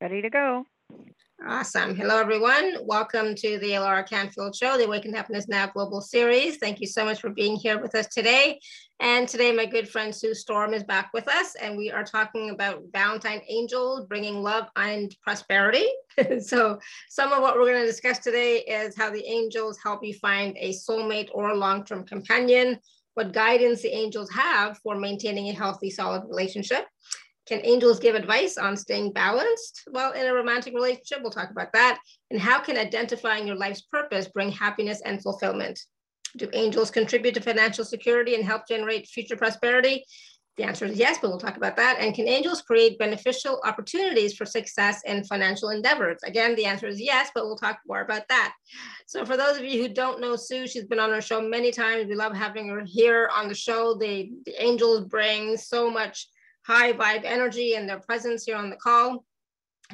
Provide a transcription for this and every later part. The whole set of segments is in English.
Ready to go. Awesome. Hello, everyone. Welcome to the Alara Canfield Show, the Awaken Happiness Now Global Series. Thank you so much for being here with us today. And today, my good friend Sue Storm is back with us, and we are talking about Valentine Angels bringing love and prosperity. so, some of what we're going to discuss today is how the angels help you find a soulmate or a long term companion, what guidance the angels have for maintaining a healthy, solid relationship can angels give advice on staying balanced while in a romantic relationship? We'll talk about that. And how can identifying your life's purpose bring happiness and fulfillment? Do angels contribute to financial security and help generate future prosperity? The answer is yes, but we'll talk about that. And can angels create beneficial opportunities for success in financial endeavors? Again, the answer is yes, but we'll talk more about that. So, for those of you who don't know Sue, she's been on our show many times. We love having her here on the show. The, the angels bring so much high vibe energy and their presence here on the call.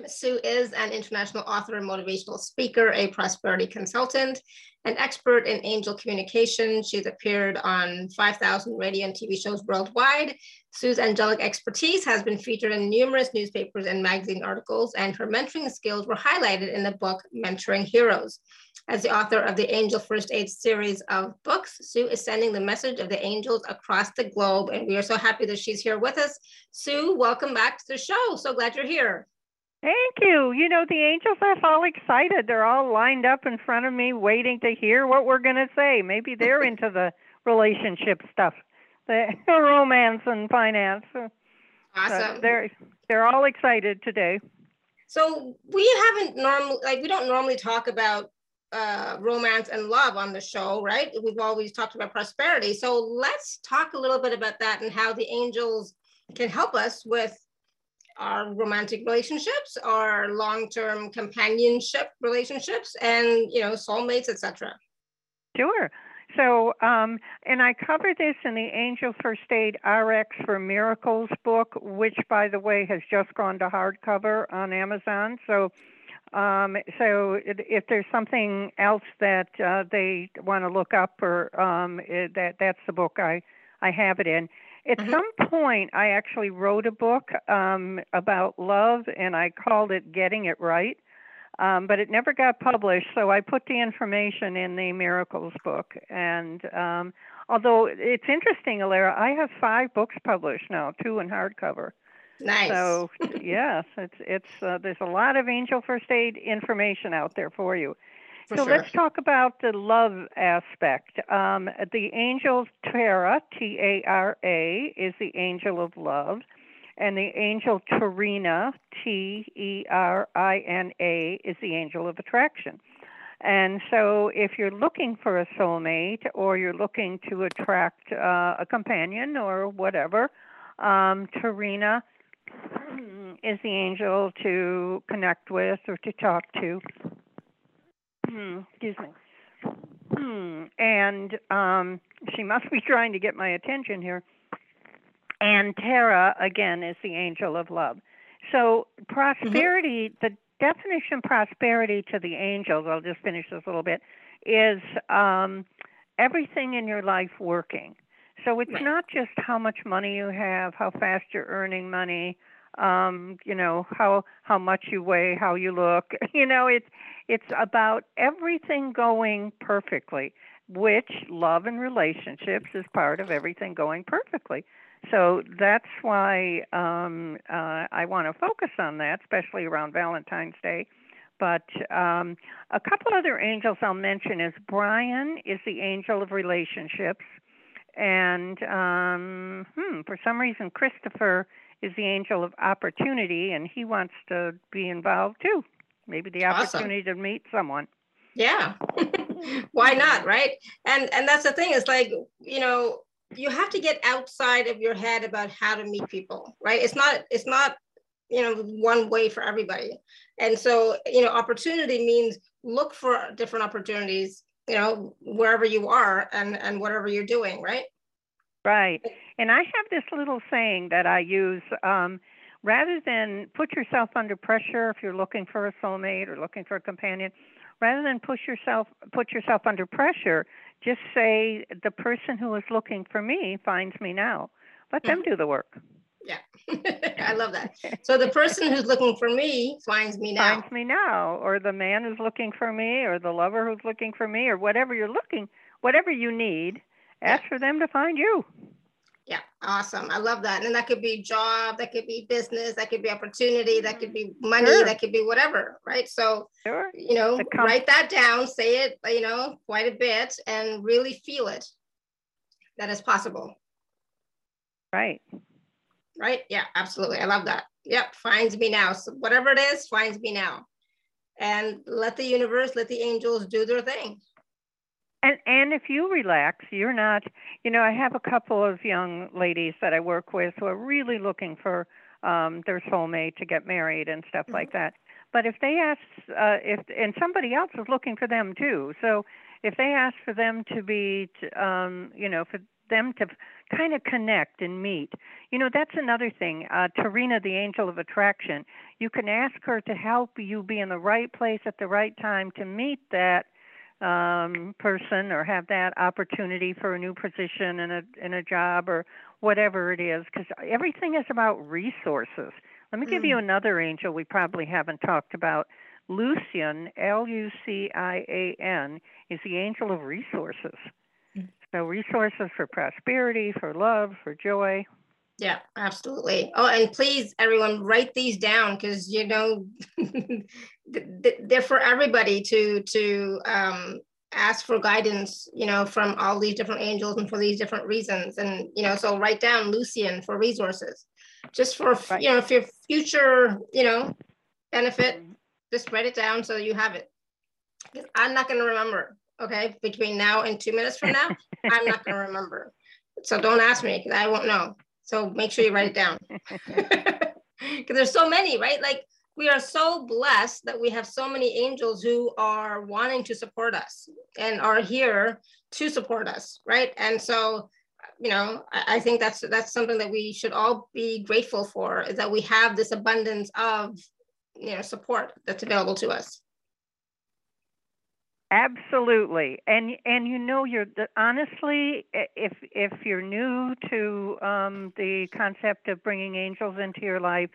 Sue is an international author and motivational speaker, a prosperity consultant, an expert in angel communication. She's appeared on 5,000 radio and TV shows worldwide. Sue's angelic expertise has been featured in numerous newspapers and magazine articles, and her mentoring skills were highlighted in the book Mentoring Heroes. As the author of the Angel First Aid series of books, Sue is sending the message of the angels across the globe, and we are so happy that she's here with us. Sue, welcome back to the show. So glad you're here. Thank you. You know, the angels are all excited. They're all lined up in front of me waiting to hear what we're going to say. Maybe they're into the relationship stuff, the romance and finance. Awesome. So they're they're all excited today. So we haven't normally like we don't normally talk about uh, romance and love on the show, right? We've always talked about prosperity. So let's talk a little bit about that and how the angels can help us with our romantic relationships, our long-term companionship relationships, and you know, soulmates, etc. Sure. So, um, and I cover this in the Angel First Aid RX for Miracles book, which, by the way, has just gone to hardcover on Amazon. So um, so if there's something else that uh, they want to look up, or um, that that's the book I I have it in. At mm-hmm. some point, I actually wrote a book um, about love, and I called it "Getting It Right." Um, but it never got published, so I put the information in the Miracles book. And um, although it's interesting, Alara, I have five books published now, two in hardcover. Nice. So yes, it's it's uh, there's a lot of angel first aid information out there for you. For so sure. let's talk about the love aspect. Um, the angel Tara, T A R A, is the angel of love, and the angel Terina, T E R I N A, is the angel of attraction. And so, if you're looking for a soulmate or you're looking to attract uh, a companion or whatever, um, Terina is the angel to connect with or to talk to. Hmm, excuse me. Hmm, and um, she must be trying to get my attention here. And Tara, again, is the angel of love. So, prosperity, mm-hmm. the definition prosperity to the angels, I'll just finish this a little bit, is um, everything in your life working. So it's right. not just how much money you have, how fast you're earning money, um, you know, how how much you weigh, how you look. You know, it's it's about everything going perfectly, which love and relationships is part of everything going perfectly. So that's why um, uh, I want to focus on that, especially around Valentine's Day. But um, a couple other angels I'll mention is Brian is the angel of relationships and um, hmm, for some reason, Christopher is the angel of opportunity, and he wants to be involved too. Maybe the opportunity awesome. to meet someone. Yeah, why not, right? And and that's the thing. It's like you know you have to get outside of your head about how to meet people, right? It's not it's not you know one way for everybody. And so you know opportunity means look for different opportunities you know wherever you are and and whatever you're doing right right and i have this little saying that i use um rather than put yourself under pressure if you're looking for a soulmate or looking for a companion rather than push yourself put yourself under pressure just say the person who is looking for me finds me now let them mm-hmm. do the work Yeah, I love that. So the person who's looking for me finds me now. Finds me now, or the man who's looking for me, or the lover who's looking for me, or whatever you're looking, whatever you need, ask yeah. for them to find you. Yeah, awesome. I love that. And that could be job, that could be business, that could be opportunity, that could be money, sure. that could be whatever, right? So, sure. you know, com- write that down, say it, you know, quite a bit, and really feel it that is possible. Right. Right? Yeah, absolutely. I love that. Yep, finds me now. So whatever it is, finds me now. And let the universe, let the angels do their thing. And and if you relax, you're not. You know, I have a couple of young ladies that I work with who are really looking for um, their soulmate to get married and stuff mm-hmm. like that. But if they ask, uh, if and somebody else is looking for them too, so if they ask for them to be, um, you know, for them to kind of connect and meet. You know, that's another thing. Uh, Terina, the angel of attraction, you can ask her to help you be in the right place at the right time to meet that um, person or have that opportunity for a new position in a in a job or whatever it is because everything is about resources. Let me mm. give you mm. another angel we probably haven't talked about. Lucian, L U C I A N, is the angel of resources. Mm. So resources for prosperity, for love, for joy. Yeah, absolutely. Oh, and please, everyone, write these down because you know they're for everybody to to um, ask for guidance. You know, from all these different angels and for these different reasons. And you know, so write down Lucian for resources, just for right. you know, for your future, you know, benefit. Mm-hmm. Just write it down so you have it. I'm not going to remember. Okay, between now and two minutes from now, I'm not going to remember. So don't ask me because I won't know. So make sure you write it down. Because there's so many, right? Like we are so blessed that we have so many angels who are wanting to support us and are here to support us, right? And so, you know, I, I think that's that's something that we should all be grateful for is that we have this abundance of you know support that's available to us. Absolutely, and and you know you're honestly if if you're new to um, the concept of bringing angels into your life,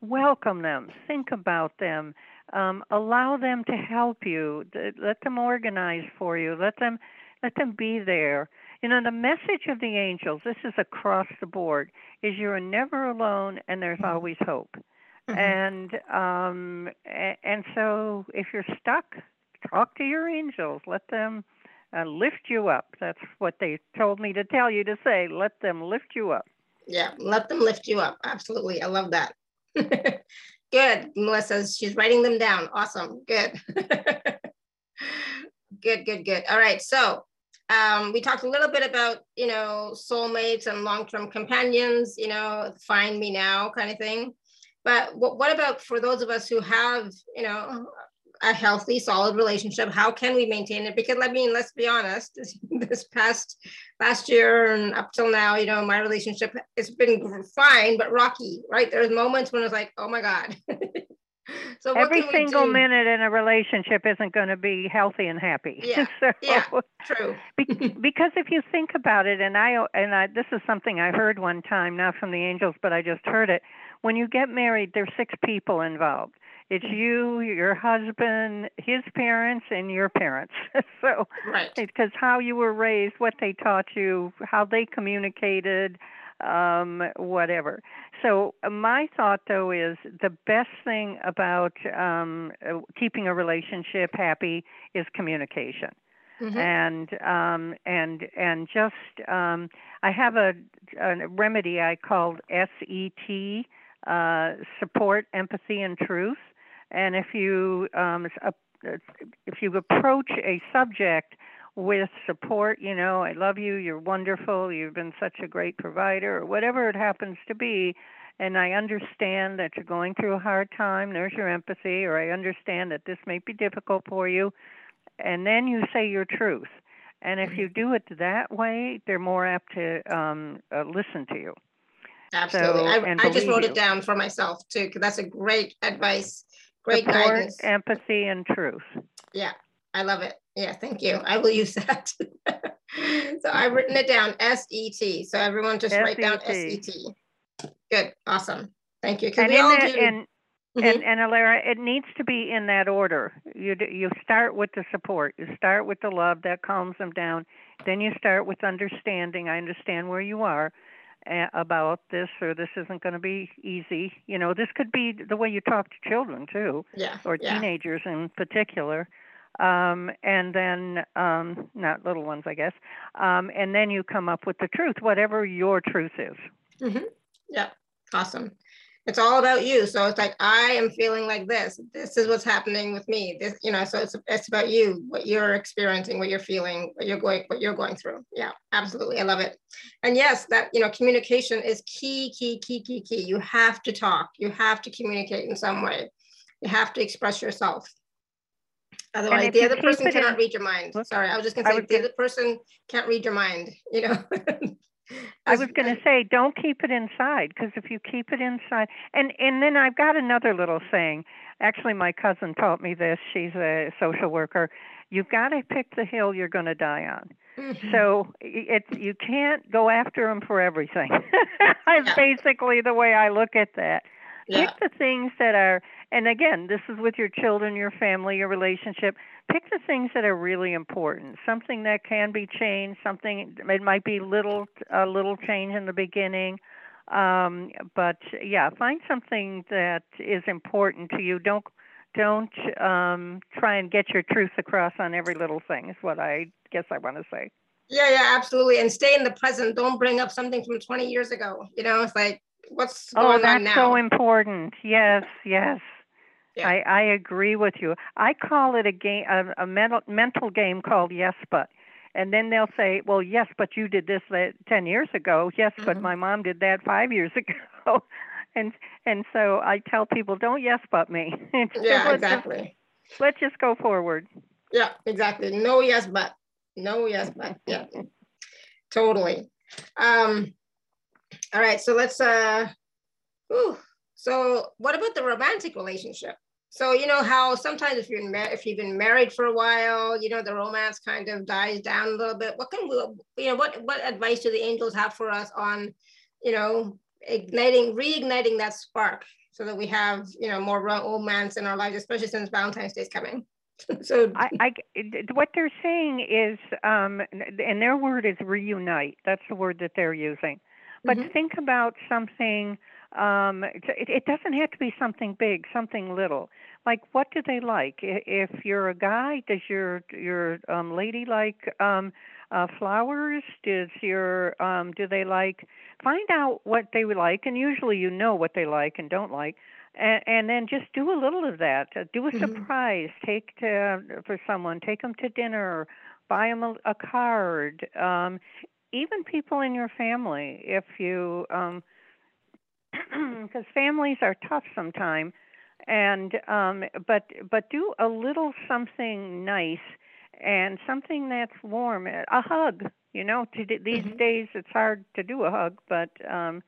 welcome them, think about them, um, allow them to help you, let them organize for you, let them let them be there. You know the message of the angels. This is across the board. Is you're never alone, and there's mm-hmm. always hope. Mm-hmm. And um, and so if you're stuck talk to your angels. Let them uh, lift you up. That's what they told me to tell you to say. Let them lift you up. Yeah, let them lift you up. Absolutely. I love that. good. Melissa, she's writing them down. Awesome. Good. good, good, good. All right. So um, we talked a little bit about, you know, soulmates and long-term companions, you know, find me now kind of thing. But what about for those of us who have, you know, a healthy, solid relationship. How can we maintain it? Because I mean, let's be honest, this, past last year and up till now, you know, my relationship it's been fine, but rocky, right? There's moments when it's like, oh my God. so every single minute in a relationship isn't going to be healthy and happy. Yeah, so, yeah, true. because if you think about it, and I and I, this is something I heard one time, not from the angels, but I just heard it. When you get married, there's six people involved it's you, your husband, his parents, and your parents. so, right. because how you were raised, what they taught you, how they communicated, um, whatever. So, my thought though is the best thing about um, uh, keeping a relationship happy is communication. Mm-hmm. and um, and and just um, I have a, a remedy I called SET, uh, support, empathy, and truth. And if you um, if you approach a subject with support, you know, I love you, you're wonderful, you've been such a great provider, or whatever it happens to be, and I understand that you're going through a hard time, there's your empathy, or I understand that this may be difficult for you, and then you say your truth. And if you do it that way, they're more apt to um, uh, listen to you. Absolutely. So, I, I just wrote you. it down for myself too, because that's a great advice Great support, guidance. empathy, and truth. Yeah, I love it. Yeah, thank you. I will use that. so I've written it down S E T. So everyone just S-E-T. write down S E T. good, awesome. Thank you. And in that, and Mm-hmm. And and Alara, it needs to be in that order. You you start with the support. You start with the love that calms them down. Then you start with understanding. I understand where you are about this, or this isn't going to be easy. You know, this could be the way you talk to children too, yeah, or yeah. teenagers in particular. Um, and then um, not little ones, I guess. Um, and then you come up with the truth, whatever your truth is. Mm-hmm. Yeah, awesome it's all about you. So it's like I am feeling like this. This is what's happening with me. This, you know, so it's it's about you, what you're experiencing, what you're feeling, what you're going, what you're going through. Yeah, absolutely. I love it. And yes, that you know, communication is key, key, key, key, key. You have to talk. You have to communicate in some way. You have to express yourself. Otherwise, the other person cannot read your mind. Sorry, I was just gonna say the other person can't read your mind. You know. I was going to say, don't keep it inside because if you keep it inside, and and then I've got another little saying. Actually, my cousin taught me this. She's a social worker. You've got to pick the hill you're going to die on. Mm-hmm. So it you can't go after them for everything. That's yeah. basically the way I look at that. Yeah. Pick the things that are, and again, this is with your children, your family, your relationship pick the things that are really important. Something that can be changed. Something it might be little a little change in the beginning, um, but yeah, find something that is important to you. Don't don't um, try and get your truth across on every little thing. Is what I guess I want to say. Yeah, yeah, absolutely. And stay in the present. Don't bring up something from 20 years ago. You know, it's like what's oh, going on now. Oh, that's so important. Yes, yes. Yeah. I, I agree with you. I call it a game, a, a mental mental game called Yes But, and then they'll say, "Well, yes, but you did this ten years ago. Yes, mm-hmm. but my mom did that five years ago." and and so I tell people, "Don't yes but me." yeah, let's exactly. Just, let's just go forward. Yeah, exactly. No yes but. No yes but. Yeah, totally. Um, all right, so let's uh. Whew, so what about the romantic relationship? So you know how sometimes if you're if you've been married for a while, you know the romance kind of dies down a little bit. What can we, you know, what what advice do the angels have for us on, you know, igniting, reigniting that spark so that we have you know more romance in our lives, especially since Valentine's Day is coming. so I, I, what they're saying is, um, and their word is reunite. That's the word that they're using. But mm-hmm. think about something um it, it doesn't have to be something big something little. Like what do they like? If you're a guy does your your um lady like um uh flowers? Does your um do they like find out what they would like and usually you know what they like and don't like and, and then just do a little of that. Uh, do a mm-hmm. surprise. Take to for someone take them to dinner buy them a, a card. Um even people in your family if you um because families are tough sometimes and um but but do a little something nice and something that's warm a hug you know to, these mm-hmm. days it's hard to do a hug but um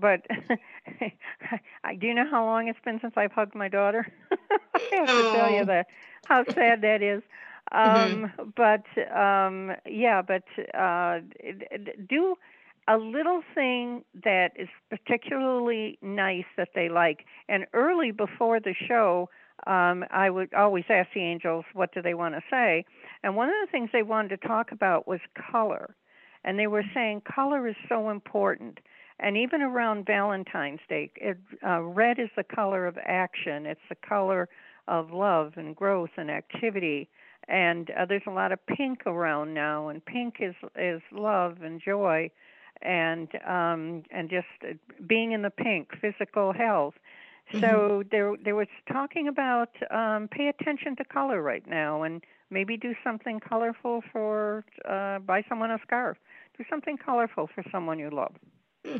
but I do you know how long it's been since I've hugged my daughter? I have to tell you that how sad that is. Mm-hmm. Um mm-hmm. but um yeah, but uh do a little thing that is particularly nice that they like. And early before the show, um, I would always ask the angels, what do they want to say? And one of the things they wanted to talk about was color. And they were saying color is so important. And even around Valentine's Day, it, uh, red is the color of action, it's the color of love and growth and activity. And uh, there's a lot of pink around now, and pink is is love and joy and um, and just being in the pink, physical health. So mm-hmm. there there was talking about um, pay attention to color right now, and maybe do something colorful for uh, buy someone a scarf. Do something colorful for someone you love. Hmm.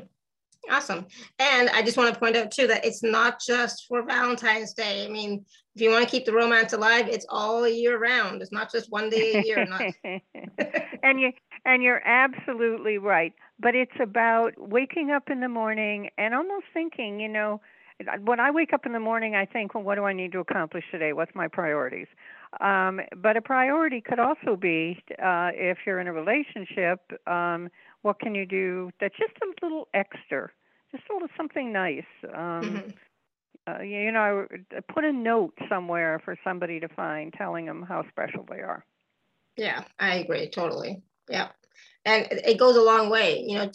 Awesome. And I just want to point out too that it's not just for Valentine's Day. I mean, if you want to keep the romance alive, it's all year round. It's not just one day a year. Not... and you and you're absolutely right. But it's about waking up in the morning and almost thinking, you know, when I wake up in the morning, I think, well, what do I need to accomplish today? What's my priorities? Um, but a priority could also be, uh, if you're in a relationship, um, what can you do that's just a little extra, just a little something nice. Um, Mhm. uh, you know, put a note somewhere for somebody to find, telling them how special they are. Yeah, I agree totally. Yeah. And it goes a long way, you know,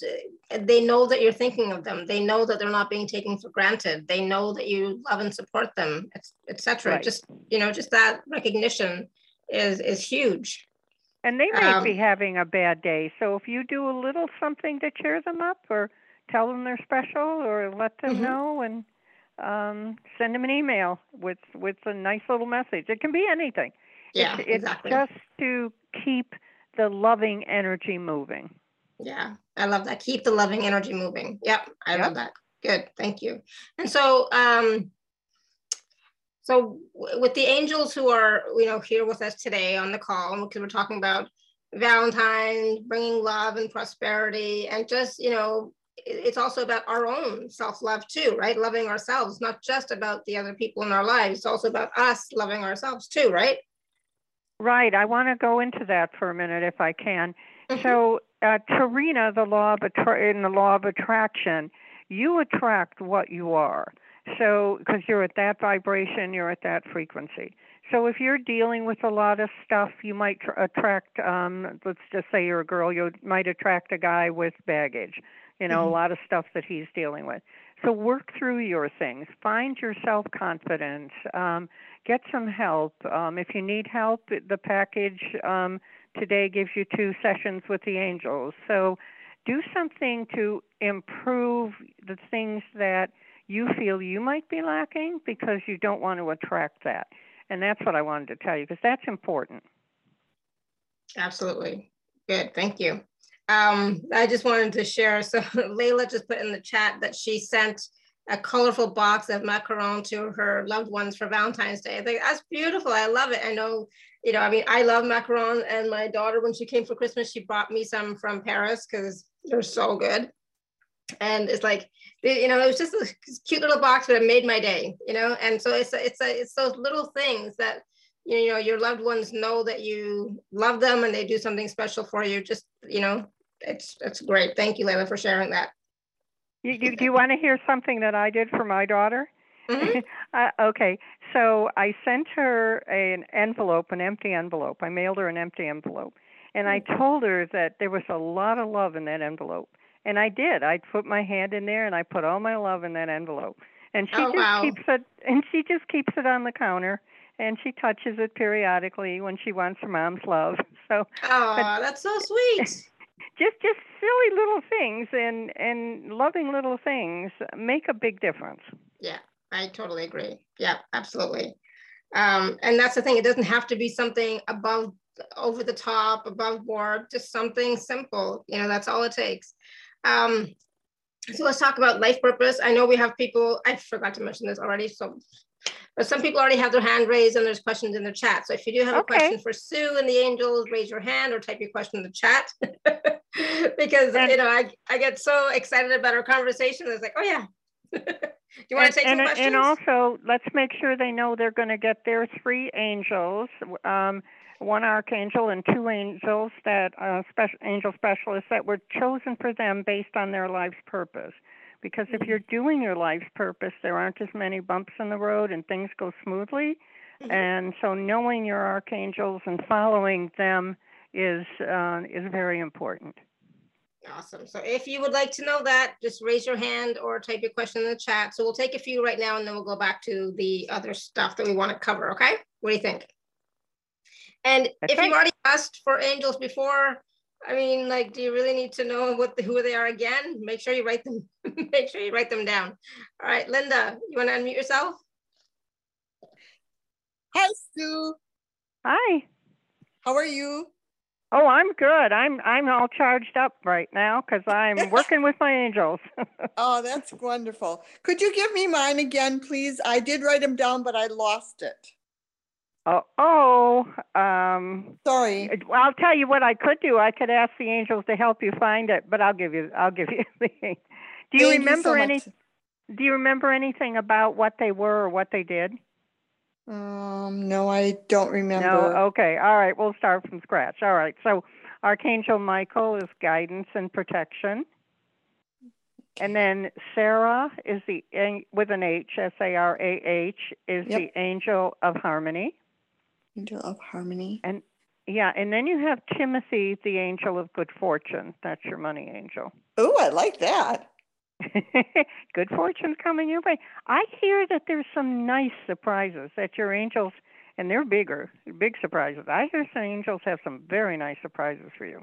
they know that you're thinking of them. They know that they're not being taken for granted. They know that you love and support them, et- et. Right. Just, you know, just that recognition is is huge. And they may be Um, having a bad day, so if you do a little something to cheer them up, or tell them they're special, or let them Mhm. know, and um, send them an email with with a nice little message. It can be anything. Yeah, it's, it's exactly. just to keep the loving energy moving. Yeah, I love that. Keep the loving energy moving. Yep, I Yep. love that. Good, thank you. And so, um, so with the angels who are, you know, here with us today on the call, because we're talking about Valentine, bringing love and prosperity, and just, you know, it's also about our own self-love too, right? Loving ourselves, not just about the other people in our lives. It's also about us loving ourselves too, right? Right. I want to go into that for a minute if I can. Mhm. So, uh, Terina, the law of attra- in the law of attraction, you attract what you are. So, because you're at that vibration, you're at that frequency. So, if you're dealing with a lot of stuff, you might tr- attract. Um, let's just say you're a girl, you might attract a guy with baggage. You know, Mhm. a lot of stuff that he's dealing with. So, work through your things. Find your self confidence. Um, get some help. Um, if you need help, the package um, today gives you two sessions with the angels. So do something to improve the things that you feel you might be lacking because you don't want to attract that. And that's what I wanted to tell you because that's important. Absolutely. Good. Thank you. Um, I just wanted to share. So Layla just put in the chat that she sent a colorful box of macaron to her loved ones for Valentine's Day. I think that's beautiful. I love it. I know, you know, I mean, I love macaron and my daughter, when she came for Christmas, she brought me some from Paris because they're so good. And it's like, you know, it was just a cute little box, it made my day, you know? And so it's, a, it's, a, it's those little things that, you know, your loved ones know that you love them and they do something special for you. Just, you know, it's, it's great. Thank you, Layla, for sharing that. You, you, do you want to hear something that I did for my daughter? Mhm. uh, okay, so I sent her an envelope, an empty envelope. I mailed her an empty envelope, and I told her that there was a lot of love in that envelope, and I did. I put my hand in there and I put all my love in that envelope, and she Oh, just wow. keeps it, and she just keeps it on the counter, and she touches it periodically when she wants her mom's love. So Oh, that's so sweet. Just just silly little things and and loving little things make a big difference. Yeah, I totally agree. Yeah, absolutely. Um, and that's the thing, it doesn't have to be something above, over the top, above board, just something simple. You know, that's all it takes. Um, so let's talk about life purpose. I know we have people, I forgot to mention this already, so but some people already have their hand raised and there's questions in the chat. So if you do have a question for Sue and the angels, raise your hand or type your question in the chat. because And- you know, I, I get so excited about our conversation. It's like, oh yeah. do you want and, to take some questions? and also, let's make sure they know they're going to get their three angels, um, one archangel and two angels that uh, special angel specialists that were chosen for them based on their life's purpose. Because if Mhm. you're doing your life's purpose, there aren't as many bumps in the road and things go smoothly. Mhm. And so, knowing your archangels and following them is uh, is very important. Awesome. So if you would like to know that, just raise your hand or type your question in the chat. So we'll take a few right now and then we'll go back to the other stuff that we want to cover. Okay. What do you think? And That's if right. you've already asked for angels before, I mean, like, do you really need to know what the, who they are again? Make sure you write them. make sure you write them down. All right, Linda, you want to unmute yourself? Hi, Sue. Hi. How are you? Oh, I'm good. I'm I'm all charged up right now because I'm working with my angels. Oh, that's wonderful. Could you give me mine again, please? I did write them down, but I lost it. Oh, oh, um, Sorry. I'll tell you what I could do. I could ask the angels to help you find it, but I'll give you I'll give you the. Do you Thank remember so any? much. Do you remember anything about what they were or what they did? Um, no, I don't remember. No. Okay. All right. We'll start from scratch. All right. So, Archangel Michael is guidance and protection. And then Sarah is the with an H, S A R A H, is Yep. the angel of harmony. Angel of Harmony. And yeah, and then you have Timothy, the angel of good fortune. That's your money angel. Oh, I like that. good fortune coming your way. I hear that there's some nice surprises that your angels, and they're bigger, big surprises. I hear some angels have some very nice surprises for you.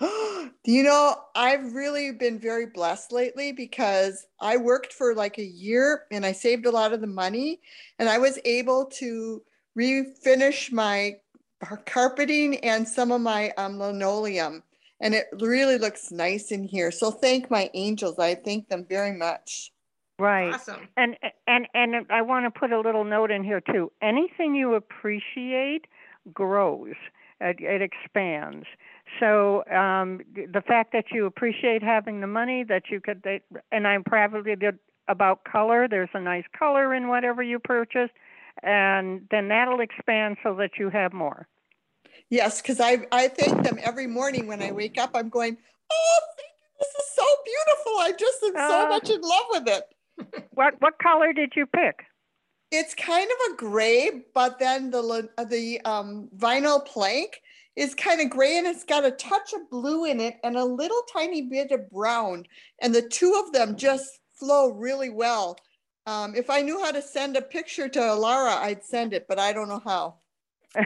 you know, I've really been very blessed lately because I worked for like a year and I saved a lot of the money and I was able to refinish my car- carpeting and some of my um, linoleum. And it really looks nice in here. So thank my angels. I thank them very much. Right. Awesome. And and and I want to put a little note in here too. Anything you appreciate grows. It, it expands. So um, the fact that you appreciate having the money that you could, that, and I'm probably did about color. There's a nice color in whatever you purchase, and then that'll expand so that you have more. Yes, because I, I thank them every morning when I wake up. I'm going, oh. This is so beautiful. I just am so Uh. much in love with it. What what color did you pick? It's kind of a gray, but then the the um, vinyl plank is kind of gray and it's got a touch of blue in it and a little tiny bit of brown. And the two of them just flow really well. Um, if I knew how to send a picture to Alara, I'd send it, but I don't know how.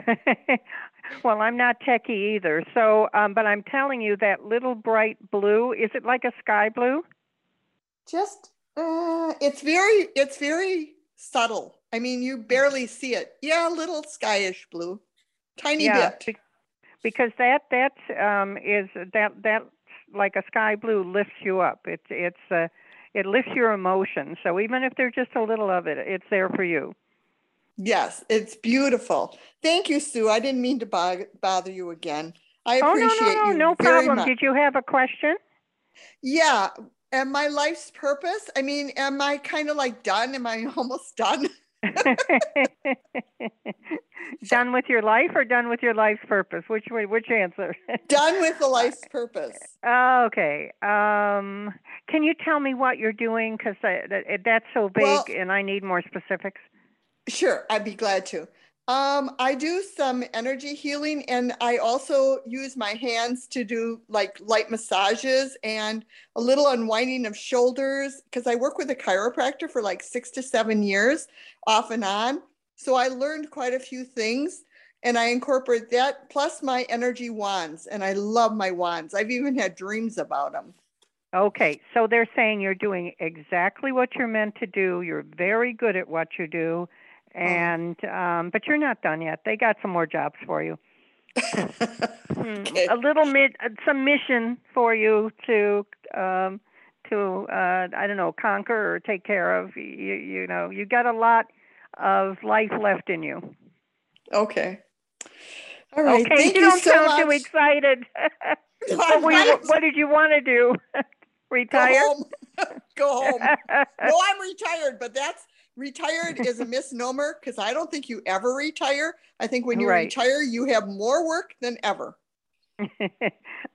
well, I'm not techie either. So, um, but I'm telling you that little bright blue. Is it like a sky blue? Just uh, it's very it's very subtle. I mean, you barely see it. Yeah, a little skyish blue, tiny yeah, bit. be- because that that um, is that that like a sky blue lifts you up. It's it's uh, it lifts your emotions. So even if there's just a little of it, it's there for you. Yes, it's beautiful. Thank you, Sue. I didn't mean to bo- bother you again. I appreciate oh no no no you no problem. much. Did you have a question? Yeah, and my life's purpose. I mean, am I kind of like done? Am I almost done? done with your life or done with your life's purpose? Which way? Which answer? done with the life's purpose. okay. Um, can you tell me what you're doing? Because that, that's so big, Well- and I need more specifics. Sure, I'd be glad to. Um, I do some energy healing and I also use my hands to do like light massages and a little unwinding of shoulders because I work with a chiropractor for like six to seven years off and on. So I learned quite a few things and I incorporate that plus my energy wands and I love my wands. I've even had dreams about them. Okay, so they're saying you're doing exactly what you're meant to do. You're very good at what you do, and um, but you're not done yet. They got some more jobs for you. Hmm, Okay. A little mid, uh, some mission for you to um, to uh, I don't know conquer or take care of. You you know you got a lot of life left in you. Okay. All right. okay, Thank you you, don't so sound much. too excited. No, what, were you- what did you want to do? Retire? Go home. Go home. no, I'm retired, but that's retired is a misnomer because I don't think you ever retire. I think when you Right. retire, you have more work than ever.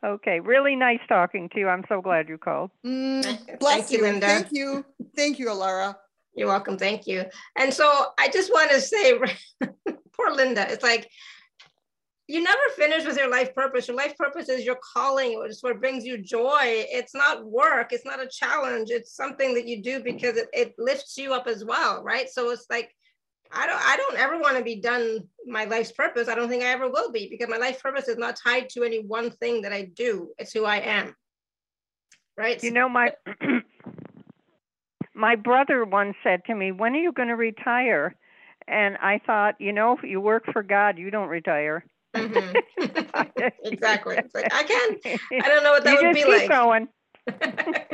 okay, really nice talking to you. I'm so glad you called. Mm, Thank bless you, you. Linda. Thank you. Thank you, Alara. You're welcome. Thank you. And so I just want to say, poor Linda, it's like you never finish with your life purpose. Your life purpose is your calling. It's what brings you joy. It's not work. It's not a challenge. It's something that you do because it, it lifts you up as well, right? So it's like I don't I don't ever want to be done my life's purpose. I don't think I ever will be because my life purpose is not tied to any one thing that I do. It's who I am. Right? You know, my my brother once said to me, "When are you going to retire?" And I thought, you know, if you work for God, you don't retire. Mhm. exactly. It's like I can. I don't know what that you would just be keep like. going.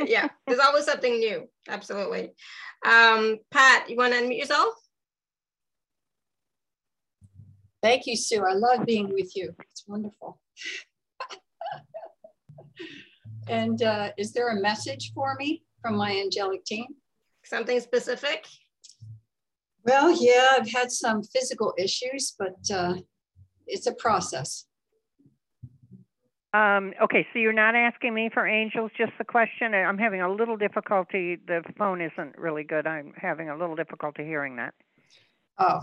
yeah, there's always something new. Absolutely. Um, Pat, you want to unmute yourself? Thank you, Sue. I love being with you. It's wonderful. and uh, is there a message for me from my angelic team? Something specific? Well, yeah, I've had some physical issues, but uh, it's a process. Um, okay, so you're not asking me for angels, just the question. I- I'm having a little difficulty. The phone isn't really good. I'm having a little difficulty hearing that. Oh,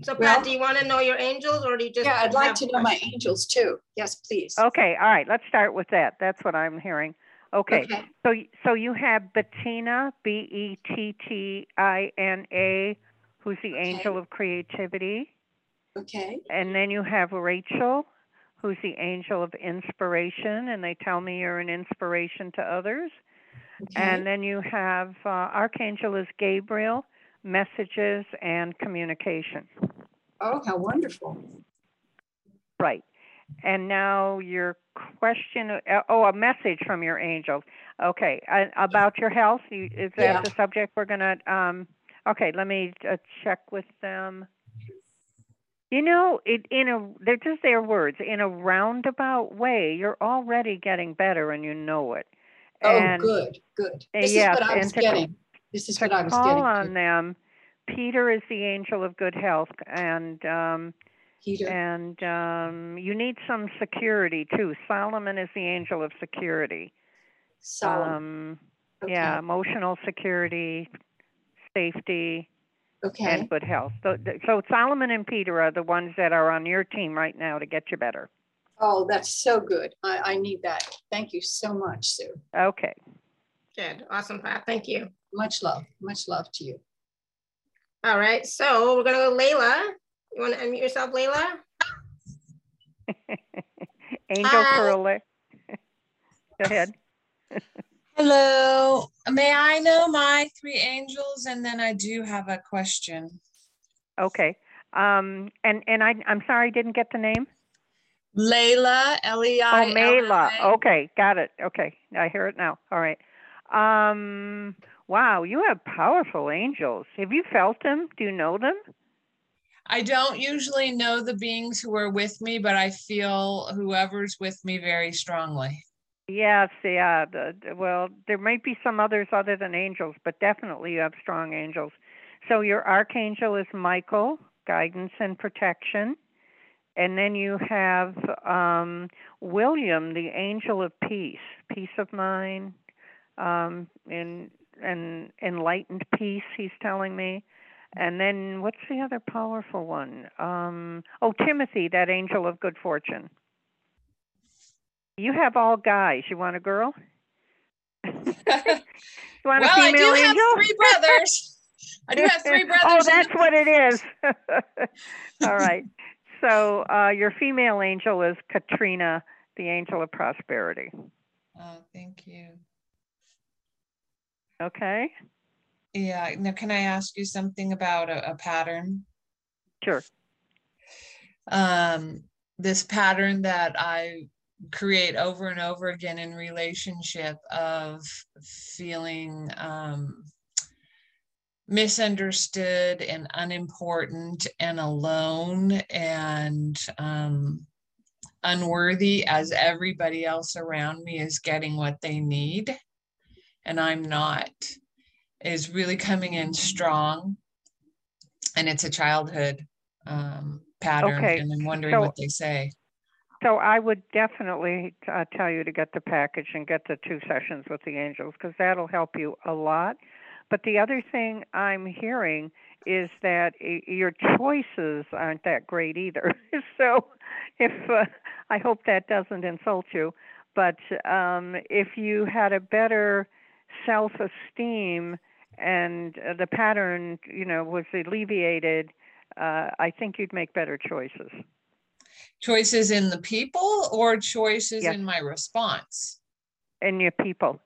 So Pat, Well- do you want to know your angels or do you just? yeah, I'd like to know my angels too. Yes, please. Okay, all right, let's start with that. That's what I'm hearing. Okay, Okay. so so you have Bettina, B E T T I N A, who's the Okay. angel of creativity, Okay. and then you have Rachel, who's the angel of inspiration, and they tell me you're an inspiration to others. Okay. And then you have uh, Archangel is Gabriel, messages and communication. Oh, how wonderful. Right. And now your question, uh, oh, a message from your angels. Okay, uh, about your health. You, is that Yeah. the subject we're gonna? Um, okay, let me uh, check with them. You know, it in a they're just their words. In a roundabout way, you're already getting better, and you know it. Oh, and good, good. This is what I was to- getting. This is what I was call getting. on to. them. Peter is the angel of good health, and um, Peter. and um, you need some security too. Solomon is the angel of security. Solomon. Um, Okay. Yeah, emotional security, safety, Okay. and good health. So, so Solomon and Peter are the ones that are on your team right now to get you better. Oh, that's so good. I, I need that. Thank you so much, Sue. Okay. Good, awesome, Pat, thank you. Much love, much love to you. All right, so we're gonna go Layla. You want to unmute yourself, Layla? angel Hi. Curler. Go ahead. Hello. May I know my three angels? And then I do have a question. Okay. Um, and and I I'm sorry, I didn't get the name. Layla, L E Oh, I. Mela. Okay, got it. Okay, I hear it now. All right. Um, wow, you have powerful angels. Have you felt them? Do you know them? I don't usually know the beings who are with me, but I feel whoever's with me very strongly. Yes, yeah. The, well, there might be some others other than angels, but definitely you have strong angels. So your archangel is Michael, guidance and protection. And then you have um, William, the angel of peace, peace of mind, um, and and enlightened peace. He's telling me. And then what's the other powerful one? Um, oh, Timothy, that angel of good fortune. You have all guys. You want a girl? you want well, a I female do have three brothers. I do have three brothers. oh, that's what it is. all right. So uh, your female angel is Katrina, the angel of prosperity. Oh, thank you. Okay. Yeah. Now, can I ask you something about a, a pattern? Sure. um, this pattern that I create over and over again in relationship of feeling um, misunderstood and unimportant and alone and um, unworthy as everybody else around me is getting what they need and I'm not is really coming in strong and it's a childhood um, pattern, Okay, and I'm wondering so- what they say. So I would definitely uh, tell you to get the package and get the two sessions with the angels because that'll help you a lot. But the other thing I'm hearing is that your choices aren't that great either. so if uh, I hope that doesn't insult you, but um, if you had a better self-esteem and uh, the pattern, you know, was alleviated, uh, I think you'd make better choices. Choices in the people or choices Yes. in my response? In your people.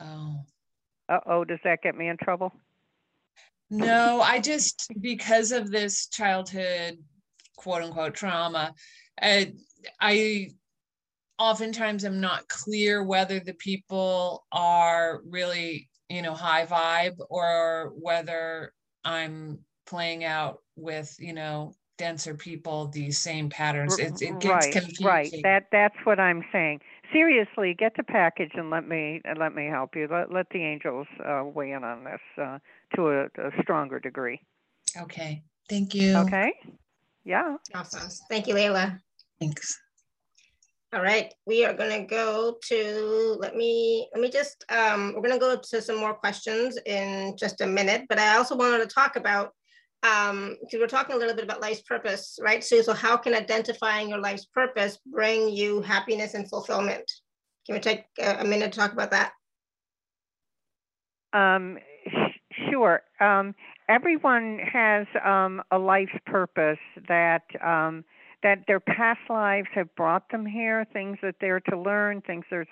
Oh, Uh oh, does that get me in trouble? no, I just, because of this childhood quote unquote trauma, uh, I oftentimes am not clear whether the people are really, you know, high vibe or whether I'm playing out with, you know, denser people these same patterns. It, it gets right, confusing. right. That that's what I'm saying. Seriously, get the package and let me let me help you. Let let the angels uh, weigh in on this uh, to a, a stronger degree. Okay, thank you. Okay. Yeah. Awesome, thank you, Layla. Thanks. All right, we are going to go to, let me, let me just, um, we're going to go to some more questions in just a minute, but I also wanted to talk about, um, because we're talking a little bit about life's purpose, right? So, so how can identifying your life's purpose bring you happiness and fulfillment? Can we take a, a minute to talk about that? Um, sh- sure. Um, everyone has um, a life's purpose that um, that their past lives have brought them here, things that they're to learn, things they're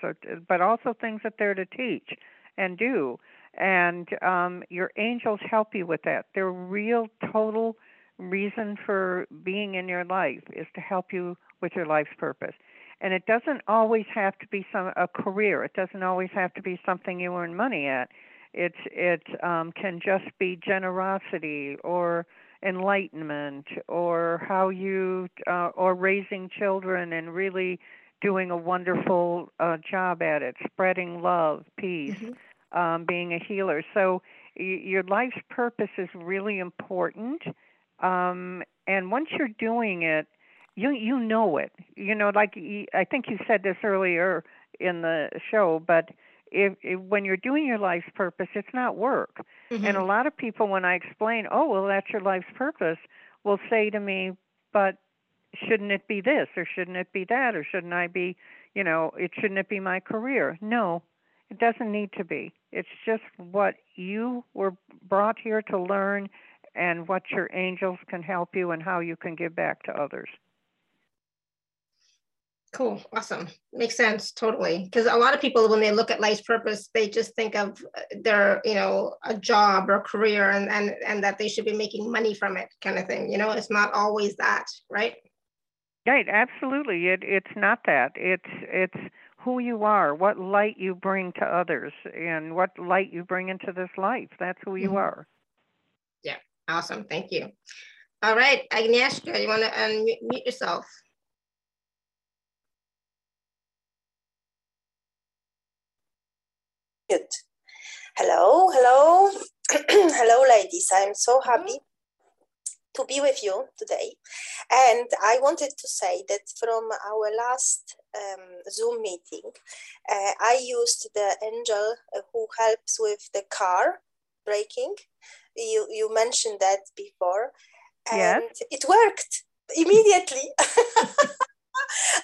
but also things that they're to teach and do. And um, your angels help you with that. Their real, total reason for being in your life is to help you with your life's purpose. And it doesn't always have to be some a career. It doesn't always have to be something you earn money at. It's it um, can just be generosity or enlightenment or how you uh, or raising children and really doing a wonderful uh, job at it, spreading love, peace, mm-hmm. Um, being a healer. So y- your life's purpose is really important. Um, and once you're doing it, you you know it. You know, like I think you said this earlier in the show, but if, if when you're doing your life's purpose, it's not work. Mm-hmm. And a lot of people, when I explain, oh well, that's your life's purpose, will say to me, but shouldn't it be this or shouldn't it be that or shouldn't I be, you know, it shouldn't it be my career? No, it doesn't need to be. It's just what you were brought here to learn and what your angels can help you and how you can give back to others. Cool. Awesome. Makes sense. Totally. Because a lot of people, when they look at life's purpose, they just think of their, you know, a job or career and, and, and that they should be making money from it kind of thing. You know, it's not always that, right? Right. Absolutely. It, it's not that. It's, it's who you are, what light you bring to others and what light you bring into this life. That's who you mm-hmm. are. Yeah. Awesome. Thank you. All right. Agnieszka, you want to unmute yourself? Good. Hello, hello, hello, ladies. I'm so happy to be with you today. And I wanted to say that from our last um, Zoom meeting, uh, I used the angel who helps with the car braking. You, you mentioned that before, and yes. it worked immediately.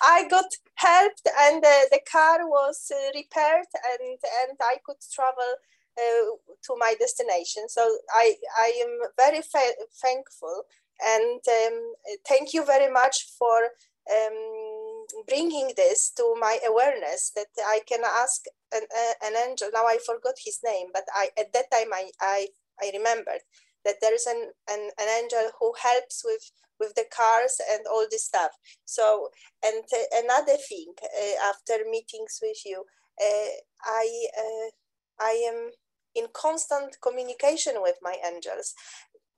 I got helped and uh, the car was uh, repaired and, and I could travel uh, to my destination. So I, I am very fa- thankful and um, thank you very much for um, bringing this to my awareness that I can ask an, an angel. Now I forgot his name, but I at that time I, I, I remembered that there is an, an, an angel who helps with with the cars and all this stuff so and uh, another thing uh, after meetings with you uh, i uh, i am in constant communication with my angels.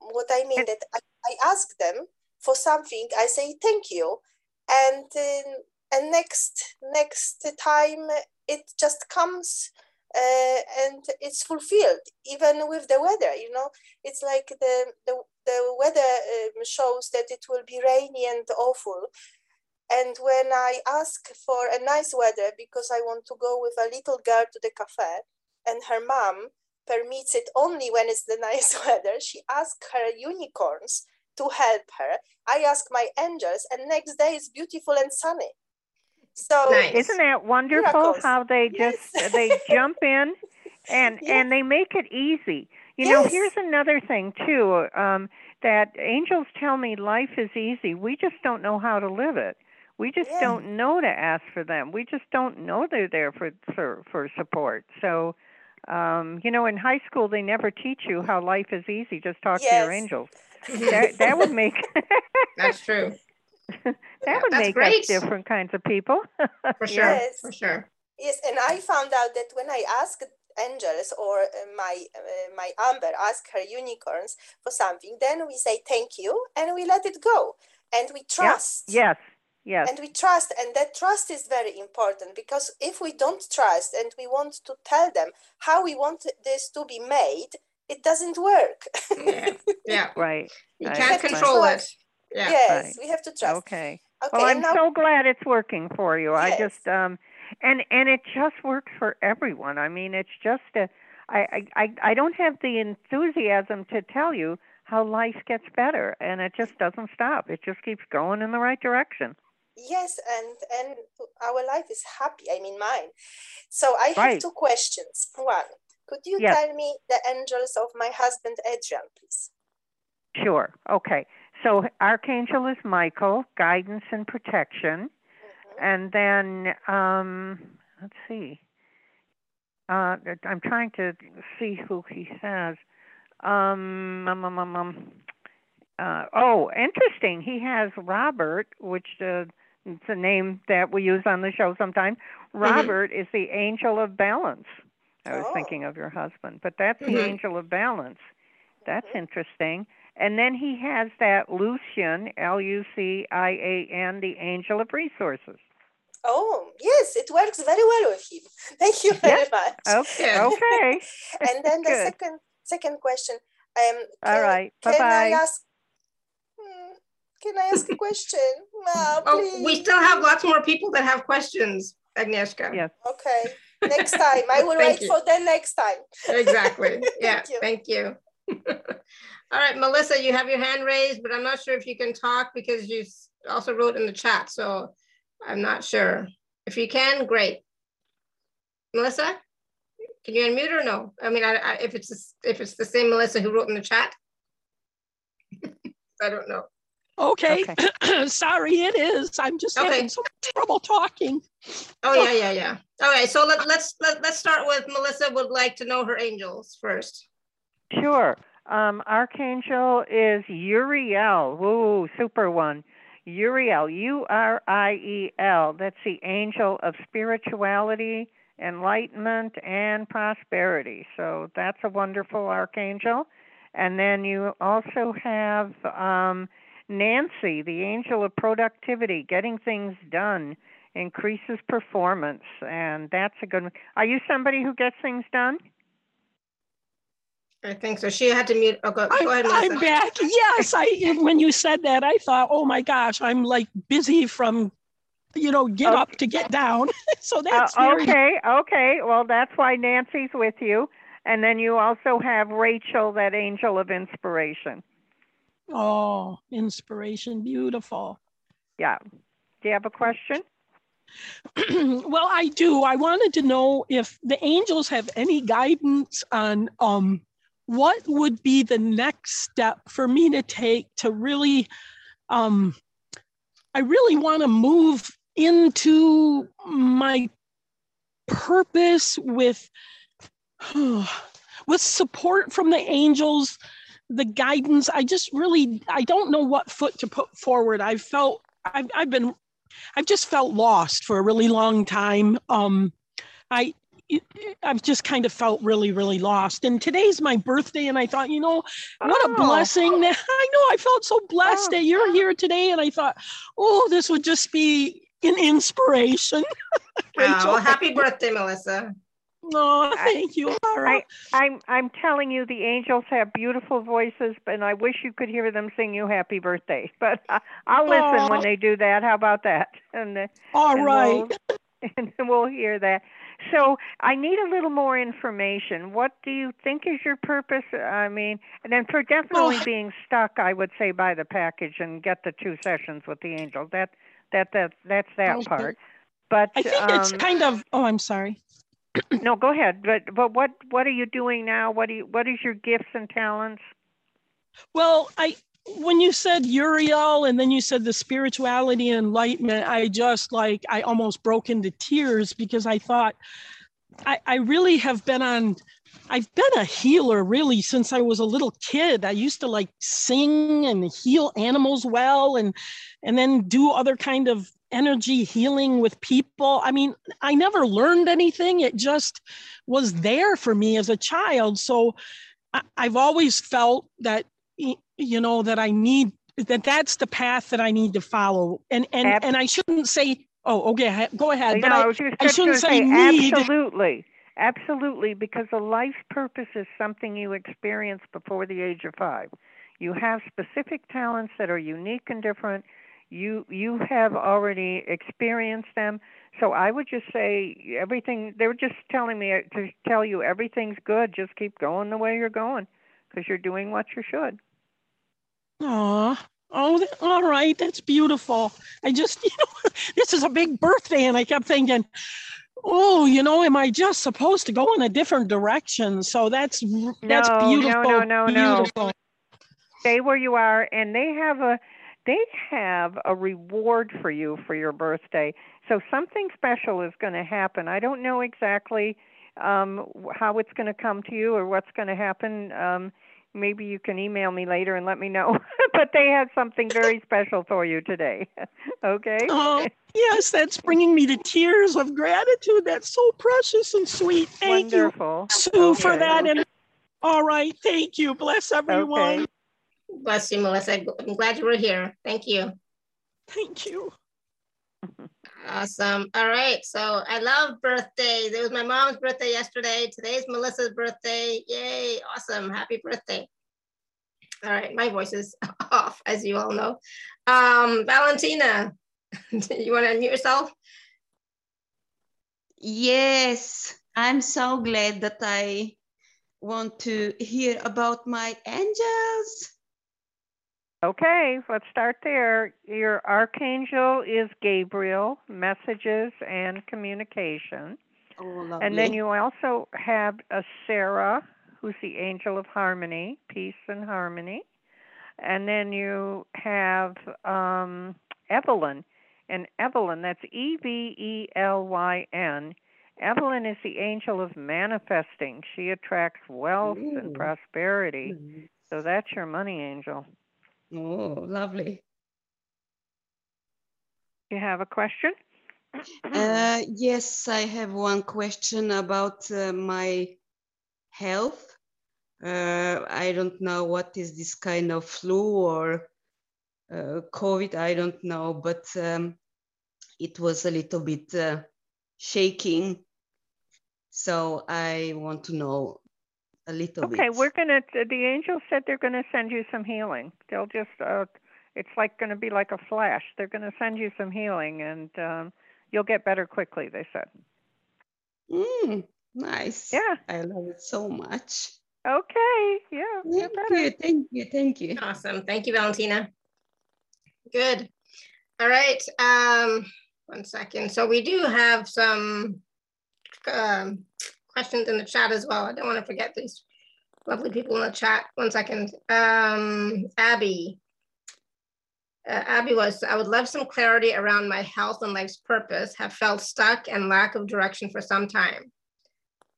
What i mean that I, I ask them for something i say thank you. And uh, and next next time it just comes uh, and it's fulfilled even with the weather you know? It's like the the, the weather um, shows that it will be rainy and awful. And when i ask for a nice weather because i want to go with a little girl to the cafe and her mom permits it only when it's the nice weather she asks her unicorns to help her i ask my angels and next day is beautiful and sunny so nice. isn't that wonderful miracles. how they just yes. they jump in and yes. and they make it easy. You yes. know, here's another thing too. Um, that angels tell me life is easy. We just don't know how to live it. We just yeah. don't know to ask for them. We just don't know they're there for for, for support. So, um, you know, in high school they never teach you how life is easy. Just talk to your angels. that that would make That's true. that yeah, would make great. us different kinds of people. for sure. Yes. For sure. Yes, and I found out that when I asked angels or uh, my uh, my amber ask her unicorns for something, then we say thank you and we let it go and we trust. Yes. Yes. And we trust, and that trust is very important because if we don't trust and we want to tell them how we want this to be made, it doesn't work. yeah. yeah. Right. You can't control it. Yeah. Yes, right. we have to trust. Okay. Okay, Well, I'm now, so glad it's working for you. I just um and and it just works for everyone. I mean, it's just a I I I I don't have the enthusiasm to tell you how life gets better and it just doesn't stop. It just keeps going in the right direction. Yes, and and our life is happy. I mean, mine. So I have Right. two questions. One, could you Yes. tell me the angels of my husband Adrian, please? Sure. Okay. So Archangel is Michael, guidance and protection. Mhm. And then um let's see. Uh I'm trying to see who he has. Um, um, um, um, um uh, oh, interesting. He has Robert, which uh, it's a name that we use on the show sometimes. Robert is the angel of balance. I was Oh. thinking of your husband, but that's the Mhm. angel of balance. That's Mhm. interesting. And then he has that Lucian, L U C I A N, the angel of resources. Oh, yes, it works very well with him. Thank you very much. Okay. Okay. And then the Good. second second question. Um, All can, right. Can I Bye-bye. ask? Can I ask a question? Oh, we still have lots more people that have questions, Agnieszka. Yes. Okay. Next time. I will wait you. for the next time. Exactly. Yeah. Thank you. Thank you. All right, Melissa, you have your hand raised, but I'm not sure if you can talk because you also wrote in the chat. So I'm not sure. If you can, great. Melissa, can you unmute or no? I mean, I, I, if it's the if it's the same Melissa who wrote in the chat, I don't know. Okay, sorry, it is. I'm just Okay. having so much trouble talking. Oh yeah, yeah, yeah. All right, so let, let's let, let's start with Melissa. Would like to know her angels first. Sure. Um, Archangel is Uriel. Woo, super one. Uriel, U R I E L. That's the angel of spirituality, enlightenment, and prosperity. So that's a wonderful archangel. And then you also have um, Nancy, the angel of productivity, getting things done, increases performance. And that's a good one. Are you somebody who gets things done? I think so. She had to mute. Oh, go, I'm, go ahead, I'm back. Yes, I. When you said that, I thought, oh my gosh, I'm like busy from, you know, get Oh. up to get down. so Uh, that's very. okay, okay. Well, that's why Nancy's with you. And then you also have Rachel, that angel of inspiration. Oh, inspiration, beautiful. Yeah. Do you have a question? well, I do. I wanted to know if the angels have any guidance on um what would be the next step for me to take to really um I really want to move into my purpose with with support from the angels the guidance i just really i don't know what foot to put forward I've felt i've, I've been i've just felt lost for a really long time um i I've just kind of felt really, really lost. And today's my birthday, and I thought, you know, what a Oh. blessing that I know I felt so blessed Oh. that you're here today. And I thought, oh, this would just be an inspiration. Rachel, well, happy birthday, Melissa. Oh, thank you, Laura. I, I'm I'm telling you, the angels have beautiful voices, and I wish you could hear them sing you happy birthday. But I, I'll listen when they do that. How about that? And uh, All and right. We'll, and we'll hear that. So I need a little more information. What do you think is your purpose? I mean, and then for definitely being stuck, I would say buy the package and get the two sessions with the angel. That that that that's that Okay. part. But I think it's um, kind of, oh, I'm sorry. No, go ahead. But but what what are you doing now? What do you what is your gifts and talents? Well, I when you said Uriel and then you said the spirituality and enlightenment, I just like I almost broke into tears because I thought I, I really have been on I've been a healer really since I was a little kid. I used to like sing and heal animals well and and then do other kind of energy healing with people. I mean, I never learned anything. It just was there for me as a child. So I, I've always felt that you know that I need that that's the path that I need to follow. And and and I shouldn't say oh okay go ahead. Know, I, I was just, I shouldn't say need. absolutely, absolutely, because a life purpose is something you experience before the age of five. You have specific talents that are unique and different. You you have already experienced them. So I would just say everything. They were just telling me uh, to tell you everything's good. Just keep going the way you're going because you're doing what you should. Aw. Oh, all right. That's beautiful. I just, you know, this is a big birthday, and I kept thinking, oh, you know, am I just supposed to go in a different direction? So that's that's No, no, beautiful. no, no, no. beautiful. Stay where you are, and they have a they have a reward for you for your birthday. So something special is going to happen. I don't know exactly um, how it's going to come to you or what's going to happen. Um, maybe you can email me later and let me know. but they have something very special for you today. okay? Oh, yes, that's bringing me to tears of gratitude. That's so precious and sweet. Thank you, Wonderful. Sue, for that. And all right, thank you. Bless everyone. Okay. Bless you, Melissa. I'm glad you were here. Thank you. Thank you. Awesome. All right. So I love birthdays. It was my mom's birthday yesterday. Today's Melissa's birthday. Yay. Awesome. Happy birthday. All right. My voice is off, as you all know. Um, Valentina, you want to unmute yourself? Yes, I'm so glad that I want to hear about my angels. Okay, let's start there. Your archangel is Gabriel, messages and communication. Oh, lovely. And then you also have a Sarah, who's the angel of harmony, peace and harmony. And then you have um, Evelyn. And Evelyn, that's E V E L Y N. Evelyn is the angel of manifesting. She attracts wealth and prosperity. Mm. So that's your money angel. Oh, lovely. You have a question? Uh, yes, I have one question about uh, my health. Uh, I don't know what is this kind of flu or uh, COVID, I don't know, but um, it was a little bit uh, shaking. So I want to know a little Okay, bit. we're gonna. The angels said they're gonna send you some healing. They'll just. Uh, it's like gonna be like a flash. They're gonna send you some healing, and um, you'll get better quickly. They said. Mm, nice. Yeah. I love it so much. Okay. Yeah. Thank you, thank you, thank you. Awesome. Thank you, Valentina. Good. All right. Um, one second. So we do have some um, questions in the chat as well. I don't want to forget these lovely people in the chat. One second. Um, Abby. Uh, Abby was, I would love some clarity around my health and life's purpose. Have felt stuck and lack of direction for some time.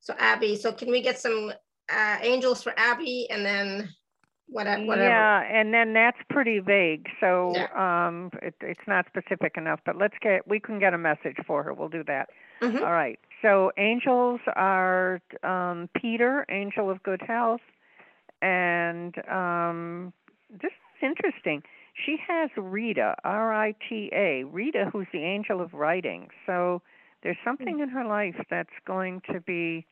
So Abby, so can we get some uh, angels for Abby and then whatever? whatever. Yeah, and then that's pretty vague. So um, it, it's not specific enough. But let's get. We can get a message for her. We'll do that. Mhm. All right. So angels are um, Peter, angel of good health, and um, this is interesting. She has Rita, R I T A, Rita, who's the angel of writing. So there's something in her life that's going to be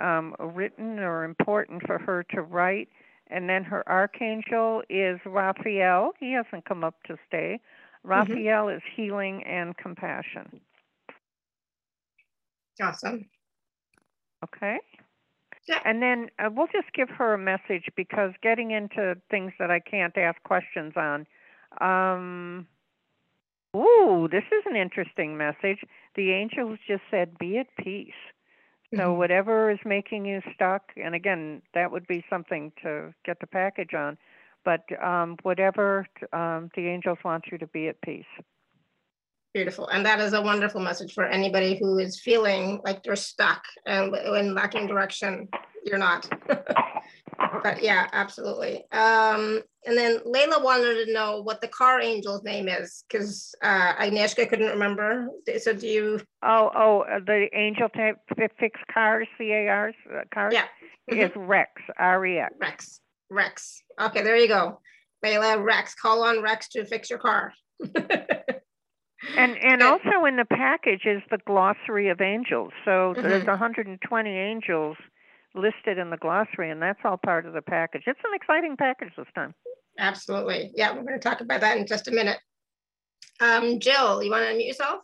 um, written or important for her to write. And then her archangel is Raphael. He hasn't come up to stay. Raphael is healing and compassion. Awesome. Okay. Yeah. And then uh, we'll just give her a message because getting into things that I can't ask questions on. Um, ooh, this is an interesting message. The angels just said, "Be at peace." So Mhm. whatever is making you stuck, and again, that would be something to get the package on. But um, whatever um, the angels want you to be at peace. Beautiful. And that is a wonderful message for anybody who is feeling like they're stuck and when lacking direction. You're not. but yeah, absolutely. Um, and then Layla wanted to know what the car angel's name is because uh, Agnieszka couldn't remember. So do you? Oh, oh, uh, the angel fi- fix cars, C A R's uh, cars. Yeah. is Rex, R E X. Rex. Rex. Okay, there you go. Layla, Rex. Call on Rex to fix your car. And and also in the package is the glossary of angels. So there's Mhm. 120 angels listed in the glossary, and that's all part of the package. It's an exciting package this time. Absolutely. Yeah, we're going to talk about that in just a minute. Um, Jill, you want to unmute yourself?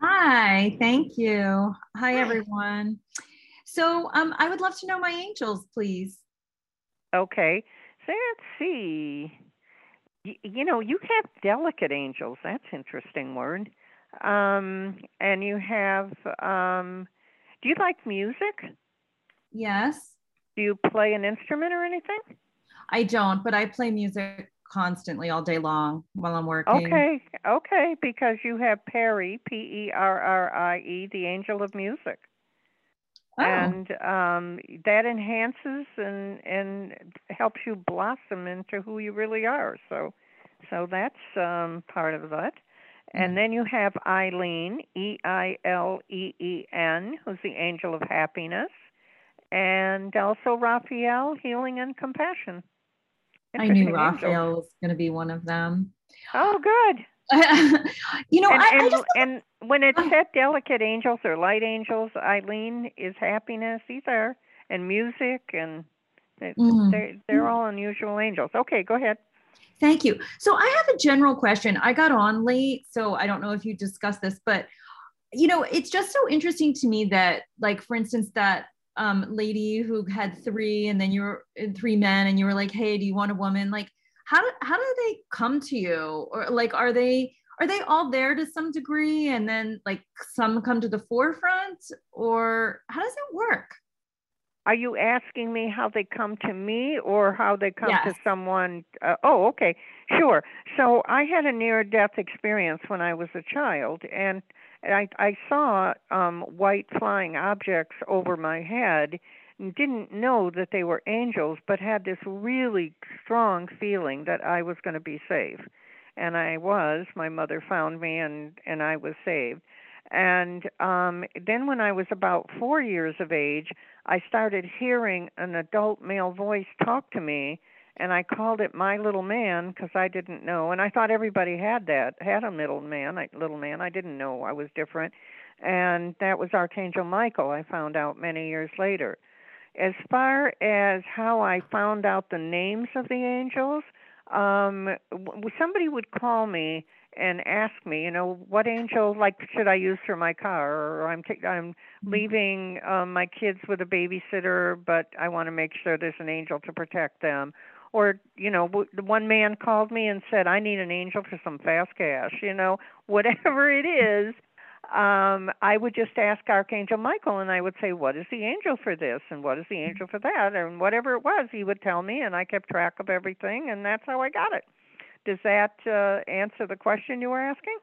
Hi, thank you. Hi, Hi. everyone. So um, I would love to know my angels, please. Okay, so let's see. Y- you know, you have delicate angels. That's interesting word. Um, and you have. Um, do you like music? Yes, Do you play an instrument or anything? I don't, but I play music constantly all day long while I'm working. Okay, okay, because you have Perrie, P E R R I E, the angel of music. Oh, and um, that enhances and and helps you blossom into who you really are. So, so that's um, part of that. And then you have Eileen, E I L E E N, who's the angel of happiness, and also Raphael, healing and compassion. I knew angels. Raphael was going to be one of them. Oh, good. you know, and, I, I just and when it Oh. said delicate angels or light angels, Eileen is happiness. These are and music and Mm. they're they're all unusual angels. Okay, go ahead. Thank you. So I have a general question. I got on late, so I don't know if you discussed this, but you know, it's just so interesting to me that, like, for instance, that um, lady who had three, and then you were three men, and you were like, "Hey, do you want a woman?" Like, how do how do they come to you, or like, are they are they all there to some degree, and then like some come to the forefront, or how does it work? Are you asking me how they come to me or how they come Yes. to someone? Uh, oh, okay, sure. So I had a near-death experience when I was a child, and I I saw um, white flying objects over my head. and Didn't know that they were angels, but had this really strong feeling that I was going to be saved, and I was. My mother found me, and and I was saved. And um, then when I was about four years of age, I started hearing an adult male voice talk to me, and I called it my little man because I didn't know, and I thought everybody had that, had a middle man, I, little man. I didn't know I was different, and that was Archangel Michael. I found out many years later. As far as how I found out the names of the angels, um, somebody would call me and ask me, you know, what angel like should I use for my car, or I'm ta- I'm leaving um, my kids with a babysitter, but I want to make sure there's an angel to protect them. Or, you know, the one man called me and said, I need an angel for some fast cash. You know, whatever it is, um, I would just ask Archangel Michael and I would say, What is the angel for this? And what is the angel for that? And whatever it was, he would tell me, and I kept track of everything, and that's how I got it. Does that uh, answer the question you were asking?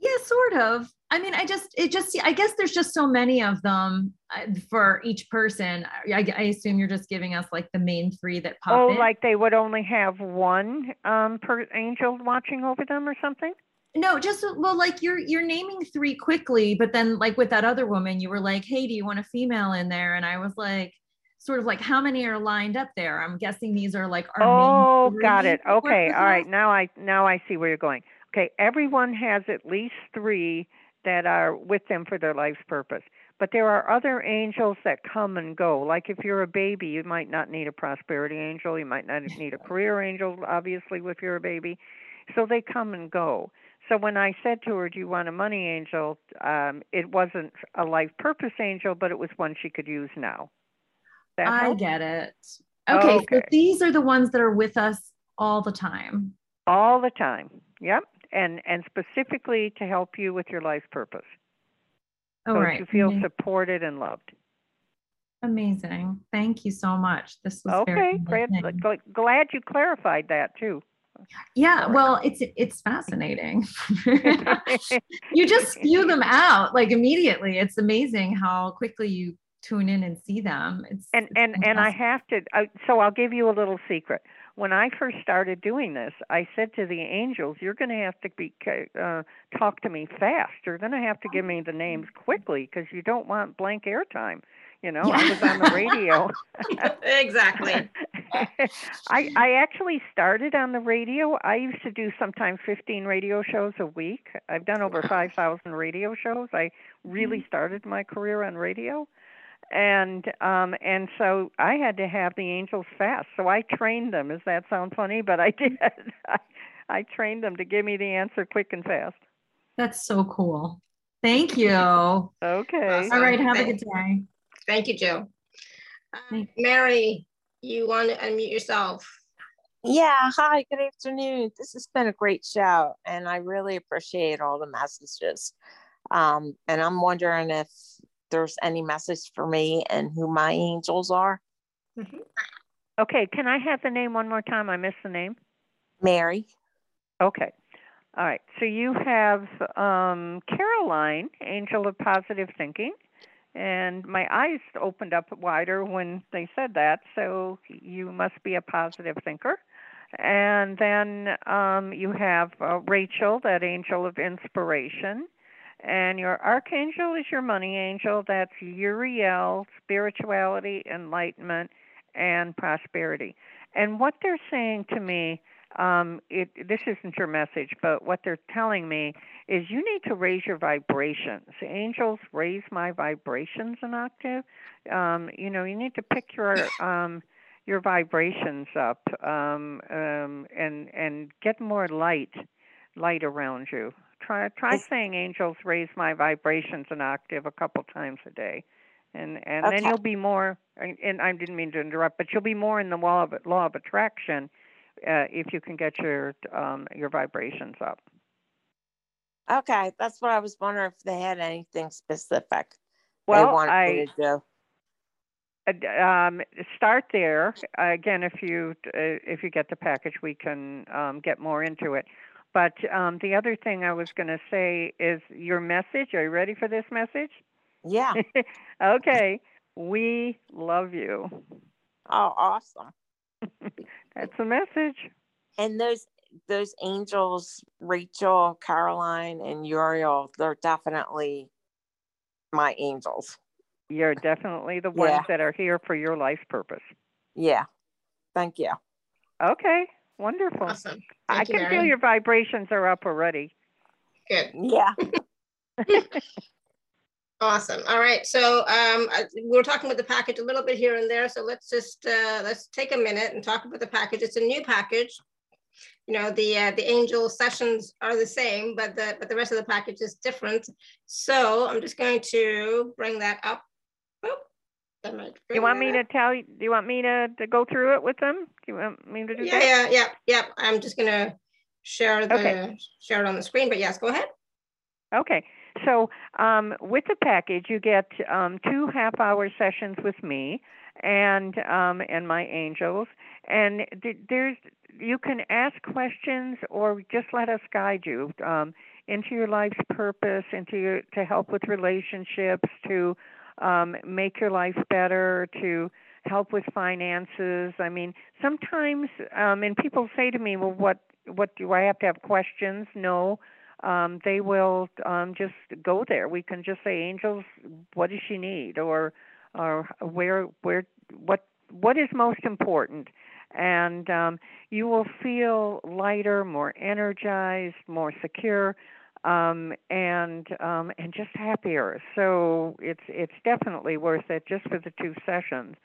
Yeah, sort of. I mean, I just, it just, I guess there's just so many of them uh, for each person. I, I assume you're just giving us like the main three that pop Oh, in. like they would only have one um, per angel watching over them or something? no, just well, like you're you're naming three quickly, but then like with that other woman, you were like, "Hey, do you want a female in there?" And I was like, sort of like, "How many are lined up there?" I'm guessing these are like our Oh, got it. Okay, all right. Now I now I see where you're going. Okay, everyone has at least three that are with them for their life's purpose. But there are other angels that come and go. Like if you're a baby, you might not need a prosperity angel. You might not need a career angel, obviously, if you're a baby. So they come and go. So when I said to her, "Do you want a money angel?" Um, it wasn't a life purpose angel, but it was one she could use now. That I help? get it. Okay, so these are the ones that are with us all the time. all the time. Yep, and and specifically to help you with your life purpose, All so right. you feel supported and loved. Amazing. Thank you so much. This was Okay, enlightening. Glad you clarified that too. Yeah, well, it's it's fascinating. you just spew them out like immediately. It's amazing how quickly you tune in and see them. It's and it's and and I have to. Uh, so I'll give you a little secret. When I first started doing this, I said to the angels, "You're going to have to be uh, talk to me fast. You're going to have to give me the names quickly because you don't want blank airtime." You know, I was on the radio. exactly. I I actually started on the radio. I used to do sometimes 15 radio shows a week. I've done over 5,000 radio shows. I really started my career on radio. And um and so I had to have the angels fast. So I trained them. Does that sound funny? But I did. I, I trained them to give me the answer quick and fast. That's so cool. Thank you. Okay. Awesome. All right. Have a good day. Thank you, Jill. Uh, Mary, you want to unmute yourself? Yeah, hi, good afternoon. This has been a great show, and I really appreciate all the messages. Um, and I'm wondering if there's any message for me and who my angels are. Okay, can I have the name one more time? I missed the name. Mary. Okay. All right. So you have um, Caroline, Angel of Positive Thinking. And my eyes opened up wider when they said that. So you must be a positive thinker. And then um, you have uh, Rachel, that angel of inspiration. And your archangel is your money angel. That's Uriel, spirituality, enlightenment, and prosperity. And what they're saying to me um, it, this isn't your message, but what they're telling me is you need to raise your vibrations. Angels raise my vibrations an octave. Um, you know, you need to pick your um, your vibrations up um, um, and and get more light light around you. Try try saying angels raise my vibrations an octave a couple times a day. And and then you'll be more and and I didn't mean to interrupt, but you'll be more in the law of law of attraction uh, if you can get your um, your vibrations up. Okay, that's what I was wondering if they had anything specific Well, they wanted I to do. uh, um, start there. Uh, again, if you uh, if you get the package, we can um, get more into it. But um, the other thing I was going to say is your message. Are you ready for this message? Yeah. okay. We love you. Oh, awesome. That's the message. And those those angels, Rachel, Caroline, and Uriel, they're definitely my angels. You're definitely the ones Yeah. that are here for your life purpose. Yeah. Thank you. Okay. Wonderful. Awesome. I you, can feel your vibrations are up already. Good. Yeah. Awesome. All right. So um, I- we're talking about the package a little bit here and there. So let's just uh, let's take a minute and talk about the package. It's a new package. You know, the uh, the angel sessions are the same, but the but the rest of the package is different. So I'm just going to bring that up. That You want me to tell you? Do you want me to, to go through it with them? Do you want me to do Yeah, that? yeah, yeah, yeah. I'm just gonna share the Okay. share it on the screen. But yes, go ahead. Okay. So um, with the package, you get um, two half-hour sessions with me and um, and my angels, and th- there's you can ask questions or just let us guide you um, into your life's purpose, into your to help with relationships, to um, make your life better, to help with finances. I mean, sometimes, um, and people say to me, "Well, what what do I have to have questions?" No um, they will um, just go there. We can just say, "Angels, what does she need?" or or where where what what is most important, and um, you will feel lighter, more energized, more secure, um, and um, and just happier. So it's it's definitely worth it just for the two sessions.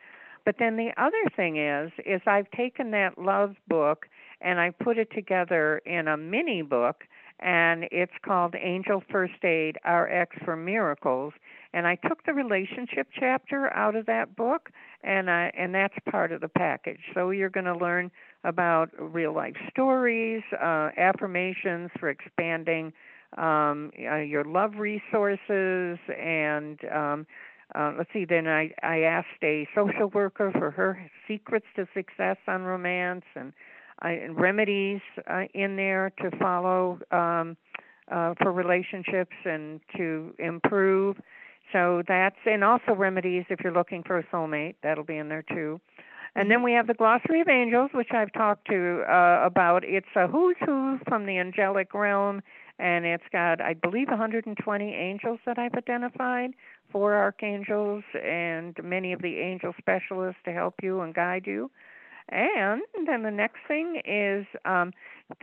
But then the other thing is, is I've taken that love book and I put it together in a mini book and it's called Angel First Aid RX for Miracles. And I took the relationship chapter out of that book, and I, and that's part of the package. So you're going to learn about real life stories, uh, affirmations for expanding um, uh, your love resources, and um, uh, let's see. Then I I asked a social worker for her secrets to success on romance and uh, and remedies uh, in there to follow um, uh, for relationships and to improve. So that's and also remedies if you're looking for a soulmate. That'll be in there too. And then we have the glossary of angels, which I've talked to uh, about. It's a who's who from the angelic realm, and it's got, I believe, 120 angels that I've identified, four archangels, and many of the angel specialists to help you and guide you. And then the next thing is um,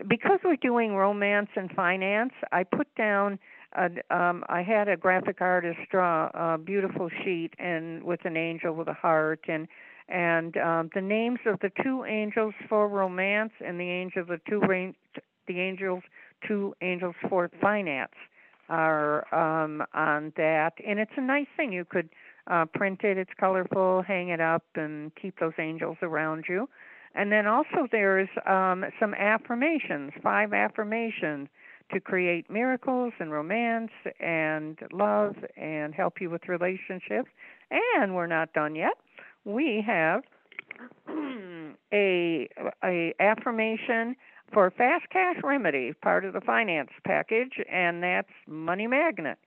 because we're doing romance and finance, I put down. A, um, I had a graphic artist draw a beautiful sheet and with an angel with a heart and and um, the names of the two angels for romance and the angel the two the angels, two angels for finance are um, on that, and it's a nice thing. You could uh, print it; it's colorful, hang it up, and keep those angels around you. And then also there's um, some affirmations, five affirmations to create miracles and romance and love and help you with relationships. And we're not done yet. We have a a affirmation for fast cash remedy, part of the finance package, and that's money magnet.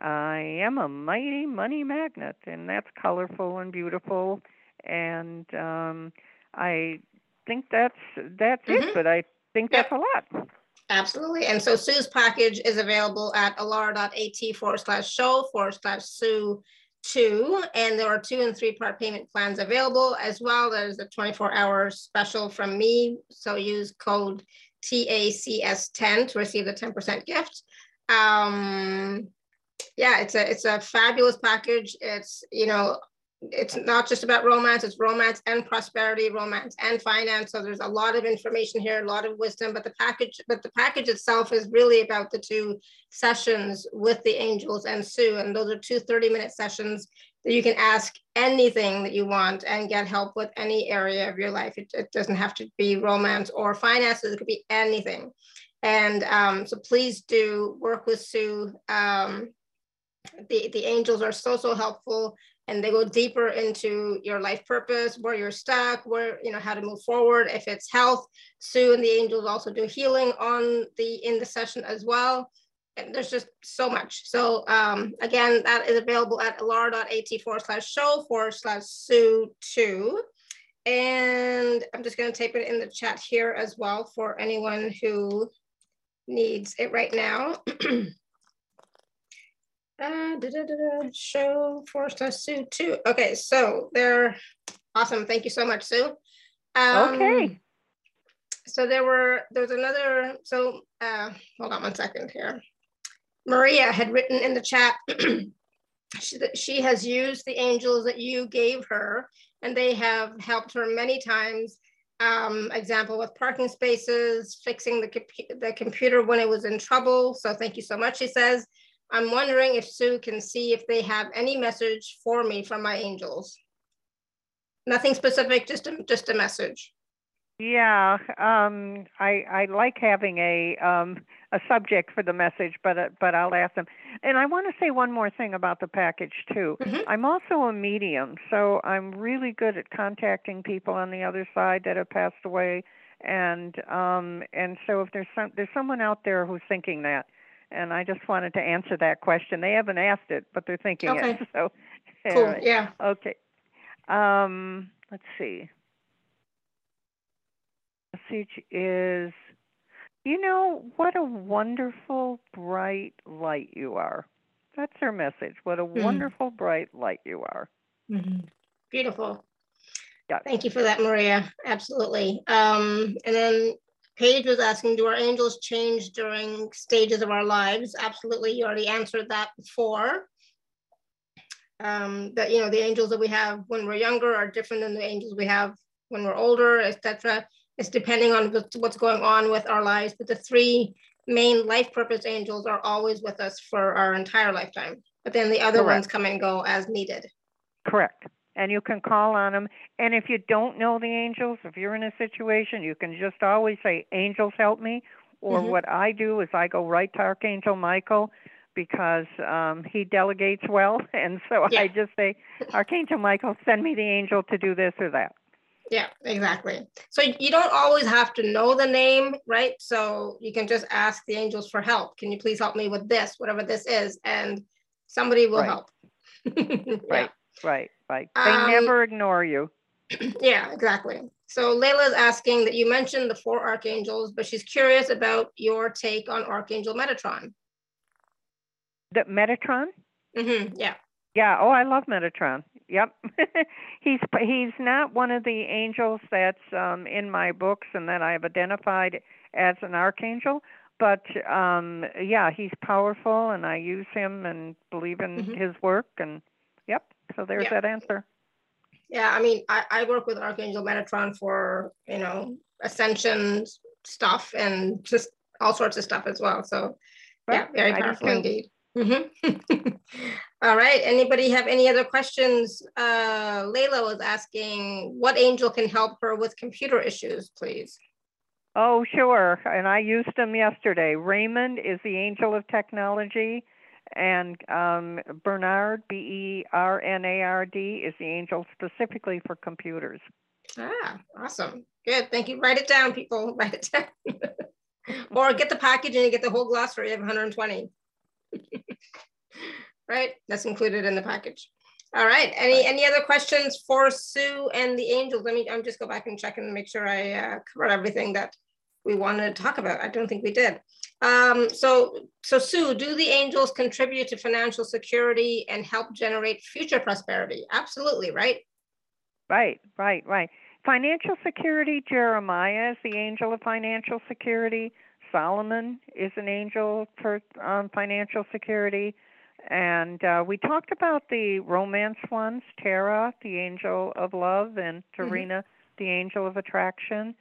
I am a mighty money magnet, and that's colorful and beautiful. And um, I think that's that's mm-hmm. it, but I think yep. that's a lot. Absolutely. And so Sue's package is available at alara.at forward slash show forward slash Sue two. And there are two and three part payment plans available as well. There's a 24 hour special from me. So use code TACS10 to receive the 10% gift. Um, yeah, it's a it's a fabulous package. It's you know it's not just about romance, it's romance and prosperity, romance and finance. So there's a lot of information here, a lot of wisdom, but the package, but the package itself is really about the two sessions with the angels and Sue. And those are two 30 minute sessions that you can ask anything that you want and get help with any area of your life. It, it doesn't have to be romance or finances, it could be anything. And um, so please do work with Sue. Um, the, the angels are so, so helpful and they go deeper into your life purpose, where you're stuck, where, you know, how to move forward. If it's health, Sue and the angels also do healing on the, in the session as well. And there's just so much. So um, again, that is available at alara.at forward slash show forward slash Sue two. And I'm just gonna type it in the chat here as well for anyone who needs it right now. Uh, da, da, da, show four star Sue too. Okay, so they're awesome. Thank you so much, Sue. Um, okay. So there were there's another. So uh, hold on one second here. Maria had written in the chat. she, she has used the angels that you gave her, and they have helped her many times. Um, example with parking spaces, fixing the, the computer when it was in trouble. So thank you so much, she says. I'm wondering if Sue can see if they have any message for me from my angels. Nothing specific, just a, just a message. Yeah, um, I I like having a um, a subject for the message, but uh, but I'll ask them. And I want to say one more thing about the package too. Mm-hmm. I'm also a medium, so I'm really good at contacting people on the other side that have passed away, and um, and so if there's some there's someone out there who's thinking that, and I just wanted to answer that question. They haven't asked it, but they're thinking okay. it. So cool. Anyway. Yeah. Okay. Um, let's see. Message is, you know, what a wonderful bright light you are. That's their message. What a mm-hmm. wonderful bright light you are. Mm-hmm. Beautiful. Yeah. Thank you for that, Maria. Absolutely. Um, and then Paige was asking, do our angels change during stages of our lives? Absolutely, you already answered that before. Um, that you know the angels that we have when we're younger are different than the angels we have when we're older, etc. It's depending on what's going on with our lives. But the three main life purpose angels are always with us for our entire lifetime. But then the other Correct. ones come and go as needed. Correct and you can call on them. And if you don't know the angels, if you're in a situation, you can just always say, Angels help me. Or mm-hmm. what I do is I go right to Archangel Michael because um, he delegates well. And so yeah. I just say, Archangel Michael, send me the angel to do this or that. Yeah, exactly. So you don't always have to know the name, right? So you can just ask the angels for help. Can you please help me with this, whatever this is? And somebody will right. help. yeah. Right, right. They um, never ignore you. Yeah, exactly. So Layla's asking that you mentioned the four archangels, but she's curious about your take on Archangel Metatron. The Metatron? Mm-hmm. Yeah. Yeah. Oh, I love Metatron. Yep. he's he's not one of the angels that's um, in my books and that I've identified as an archangel, but um, yeah, he's powerful, and I use him and believe in mm-hmm. his work and so there's yeah. that answer. Yeah, I mean, I, I work with Archangel Metatron for, you know, ascension stuff and just all sorts of stuff as well. So Right. yeah, very I powerful indeed. Mhm. all right. Anybody have any other questions? Uh, Layla was asking what angel can help her with computer issues, please. Oh, sure. And I used them yesterday. Raymond is the angel of technology, and um, Bernard, B E R N A R D, is the angel specifically for computers. Ah, awesome. Good. Thank you. Write it down, people. Write it down. or get the package and you get the whole glossary of 120. right? That's included in the package. All right. Any any other questions for Sue and the angels? Let me I'm just go back and check and make sure I uh, covered everything that we wanted to talk about. I don't think we did. Um, so so Sue, do the angels contribute to financial security and help generate future prosperity? Absolutely, right? Right, right, right. Financial security, Jeremiah is the angel of financial security. Solomon is an angel for um, financial security. And uh, we talked about the romance ones Tara, the angel of love, and Terina, the angel of attraction.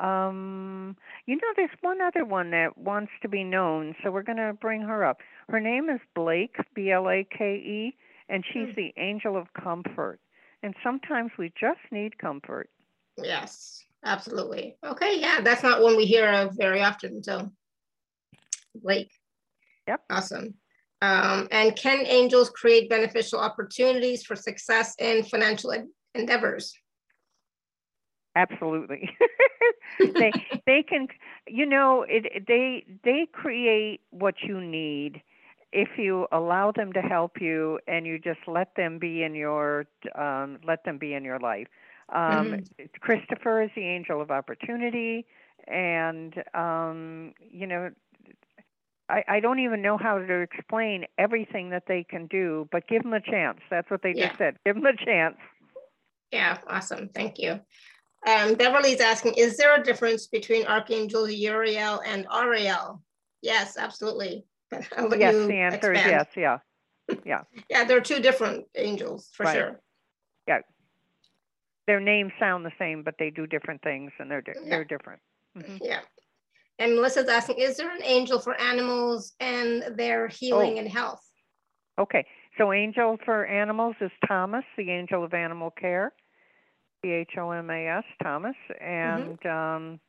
Um, you know, there's one other one that wants to be known, so we're going to bring her up. Her name is Blake, B L A K E, and she's the angel of comfort. And sometimes we just need comfort. Yes, absolutely. Okay, yeah, that's not one we hear of very often. So, Blake. Yep. Awesome. Um, and can angels create beneficial opportunities for success in financial en- endeavors? Absolutely. they they can you know it they they create what you need if you allow them to help you and you just let them be in your um let them be in your life. Um Christopher is the angel of opportunity and um you know I, I don't even know how to explain everything that they can do, but give them a chance. That's what they Yeah. just said. Give them a chance. Yeah, awesome. Thank you. Um, Beverly's asking, is there a difference between Archangel Uriel and Ariel? Yes, absolutely. Yes, the answer is yes. Yeah. Yeah. Yeah, they're two different angels for Right. sure. Yeah. Their names sound the same, but they do different things, and they're di- they're different. Mhm. Yeah. And Melissa's asking, is there an angel for animals and their healing Oh. and health? Okay, so angel for animals is Thomas, the angel of animal care, T H O M A S, Thomas, and um,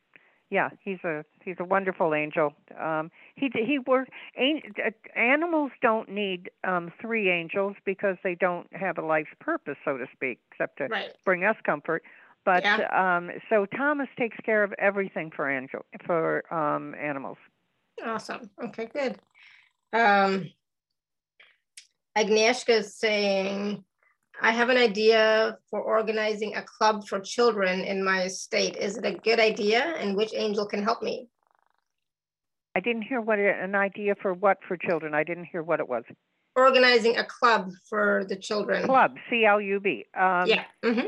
yeah, he's a he's a wonderful angel. Um, he he work. An, uh, animals don't need um, three angels because they don't have a life's purpose, so to speak, except to Right. bring us comfort. But Yeah. um, so Thomas takes care of everything for angel for um, animals. Awesome. Okay, good. Um, Agnieszka is saying, I have an idea for organizing a club for children in my state. Is it a good idea? And which angel can help me? I didn't hear what it, an idea for what for children. I didn't hear what it was. Organizing a club for the children. Club, C L U B. Um, Yeah. mhm.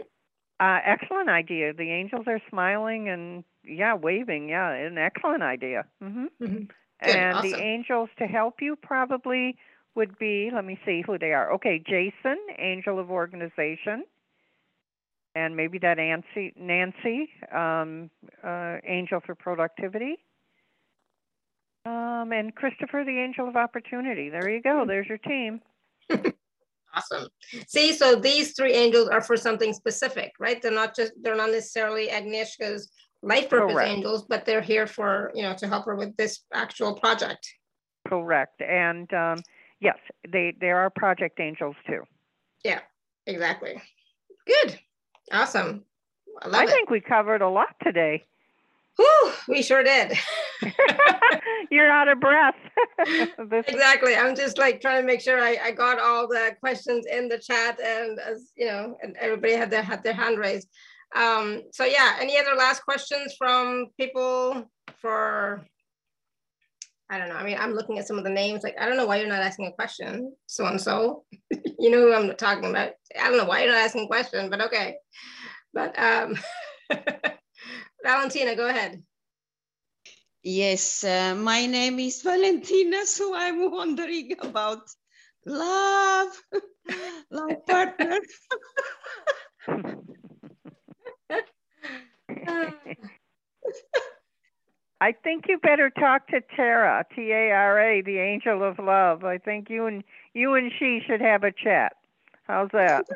Uh, excellent idea. The angels are smiling and yeah, waving. Yeah, an excellent idea. hmm Mhm. Good, And awesome. the angels to help you probably would be. Let me see who they are. Okay, Jason, angel of organization, and maybe that Nancy, Nancy, um, uh, angel for productivity. Um, and Christopher, the angel of opportunity. There you go. There's your team. Awesome. See, so these three angels are for something specific, right? They're not just, they're not necessarily Agnieszka's life purpose Correct. angels, but they're here for, you know, to help her with this actual project. Correct. And um, yes, they there are project angels too. Yeah, exactly. Good. Awesome. I love I think we covered a lot today. Whew, we sure did. You're out of breath. Exactly. I'm just like trying to make sure I, I got all the questions in the chat and as you know, and everybody had their had their hand raised. Um, so yeah, any other last questions from people for I don't know. I mean, I'm looking at some of the names. Like, I don't know why you're not asking a question, so and so. you know who I'm talking about. I don't know why you're not asking a question, but okay. But um, Valentina, go ahead. Yes, uh, my name is Valentina, so I'm wondering about love, love partner. I think you better talk to Tara, T A R A, the angel of love. I think you and you and she should have a chat. How's that?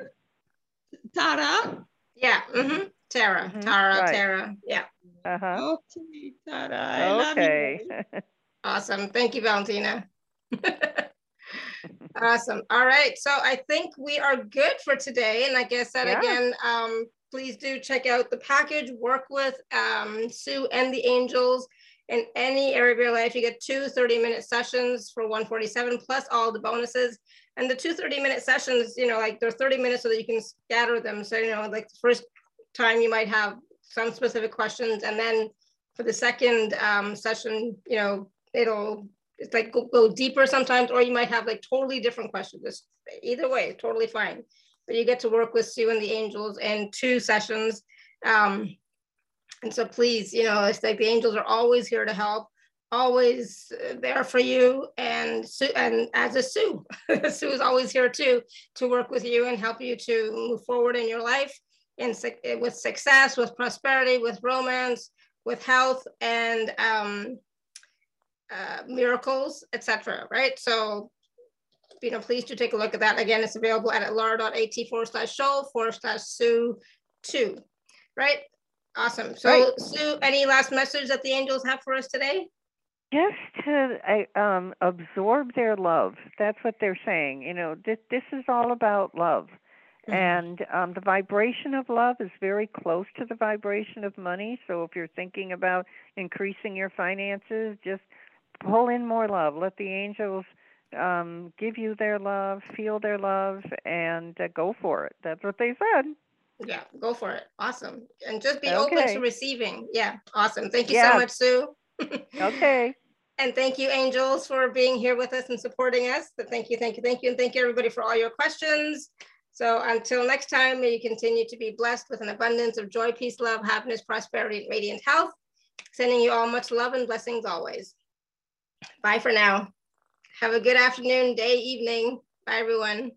Tara? Yeah. Mm-hmm. Tara. Mhm, Tara. right. Tara. Yeah. Uh-huh. Okay, Tara. I love you. Okay. Awesome. Thank you, Valentina. awesome. All right. So I think we are good for today. And I said Yeah. again, um, please do check out the package, work with um, Sue and the Angels in any area of your life. You get two 30 minute sessions for 147 plus all the bonuses. And the two 30 minute sessions, you know, like they're 30 minutes so that you can scatter them. So, you know, like the first time you might have some specific questions. And then for the second um, session, you know, it'll it's like go, go deeper sometimes, or you might have like totally different questions. Either way, totally fine. But you get to work with Sue and the Angels in two sessions. Um, and so please, you know, it's like the angels are always here to help, always there for you. And Sue, and as a Sue, Sue is always here too to work with you and help you to move forward in your life and with success, with prosperity, with romance, with health, and um, uh, miracles, etc. Right? So, you know, please do take a look at that. Again, it's available at alara.at forward slash show forward slash Sue two. Right? Awesome. So, Right. Sue, any last message that the angels have for us today? Just to um, absorb their love. That's what they're saying. You know, this this is all about love. Mhm. And um, the vibration of love is very close to the vibration of money. So if you're thinking about increasing your finances, just pull in more love. Let the angels um, give you their love, feel their love, and uh, go for it. That's what they said. Yeah, go for it. Awesome. And just be open to receiving. Yeah, awesome. Thank you Yeah. so much, Sue. Okay. And thank you, angels, for being here with us and supporting us. But thank you, thank you, thank you. And thank you, everybody, for all your questions. So until next time, may you continue to be blessed with an abundance of joy, peace, love, happiness, prosperity, and radiant health. Sending you all much love and blessings always. Bye for now. Have a good afternoon, day, evening. Bye, everyone.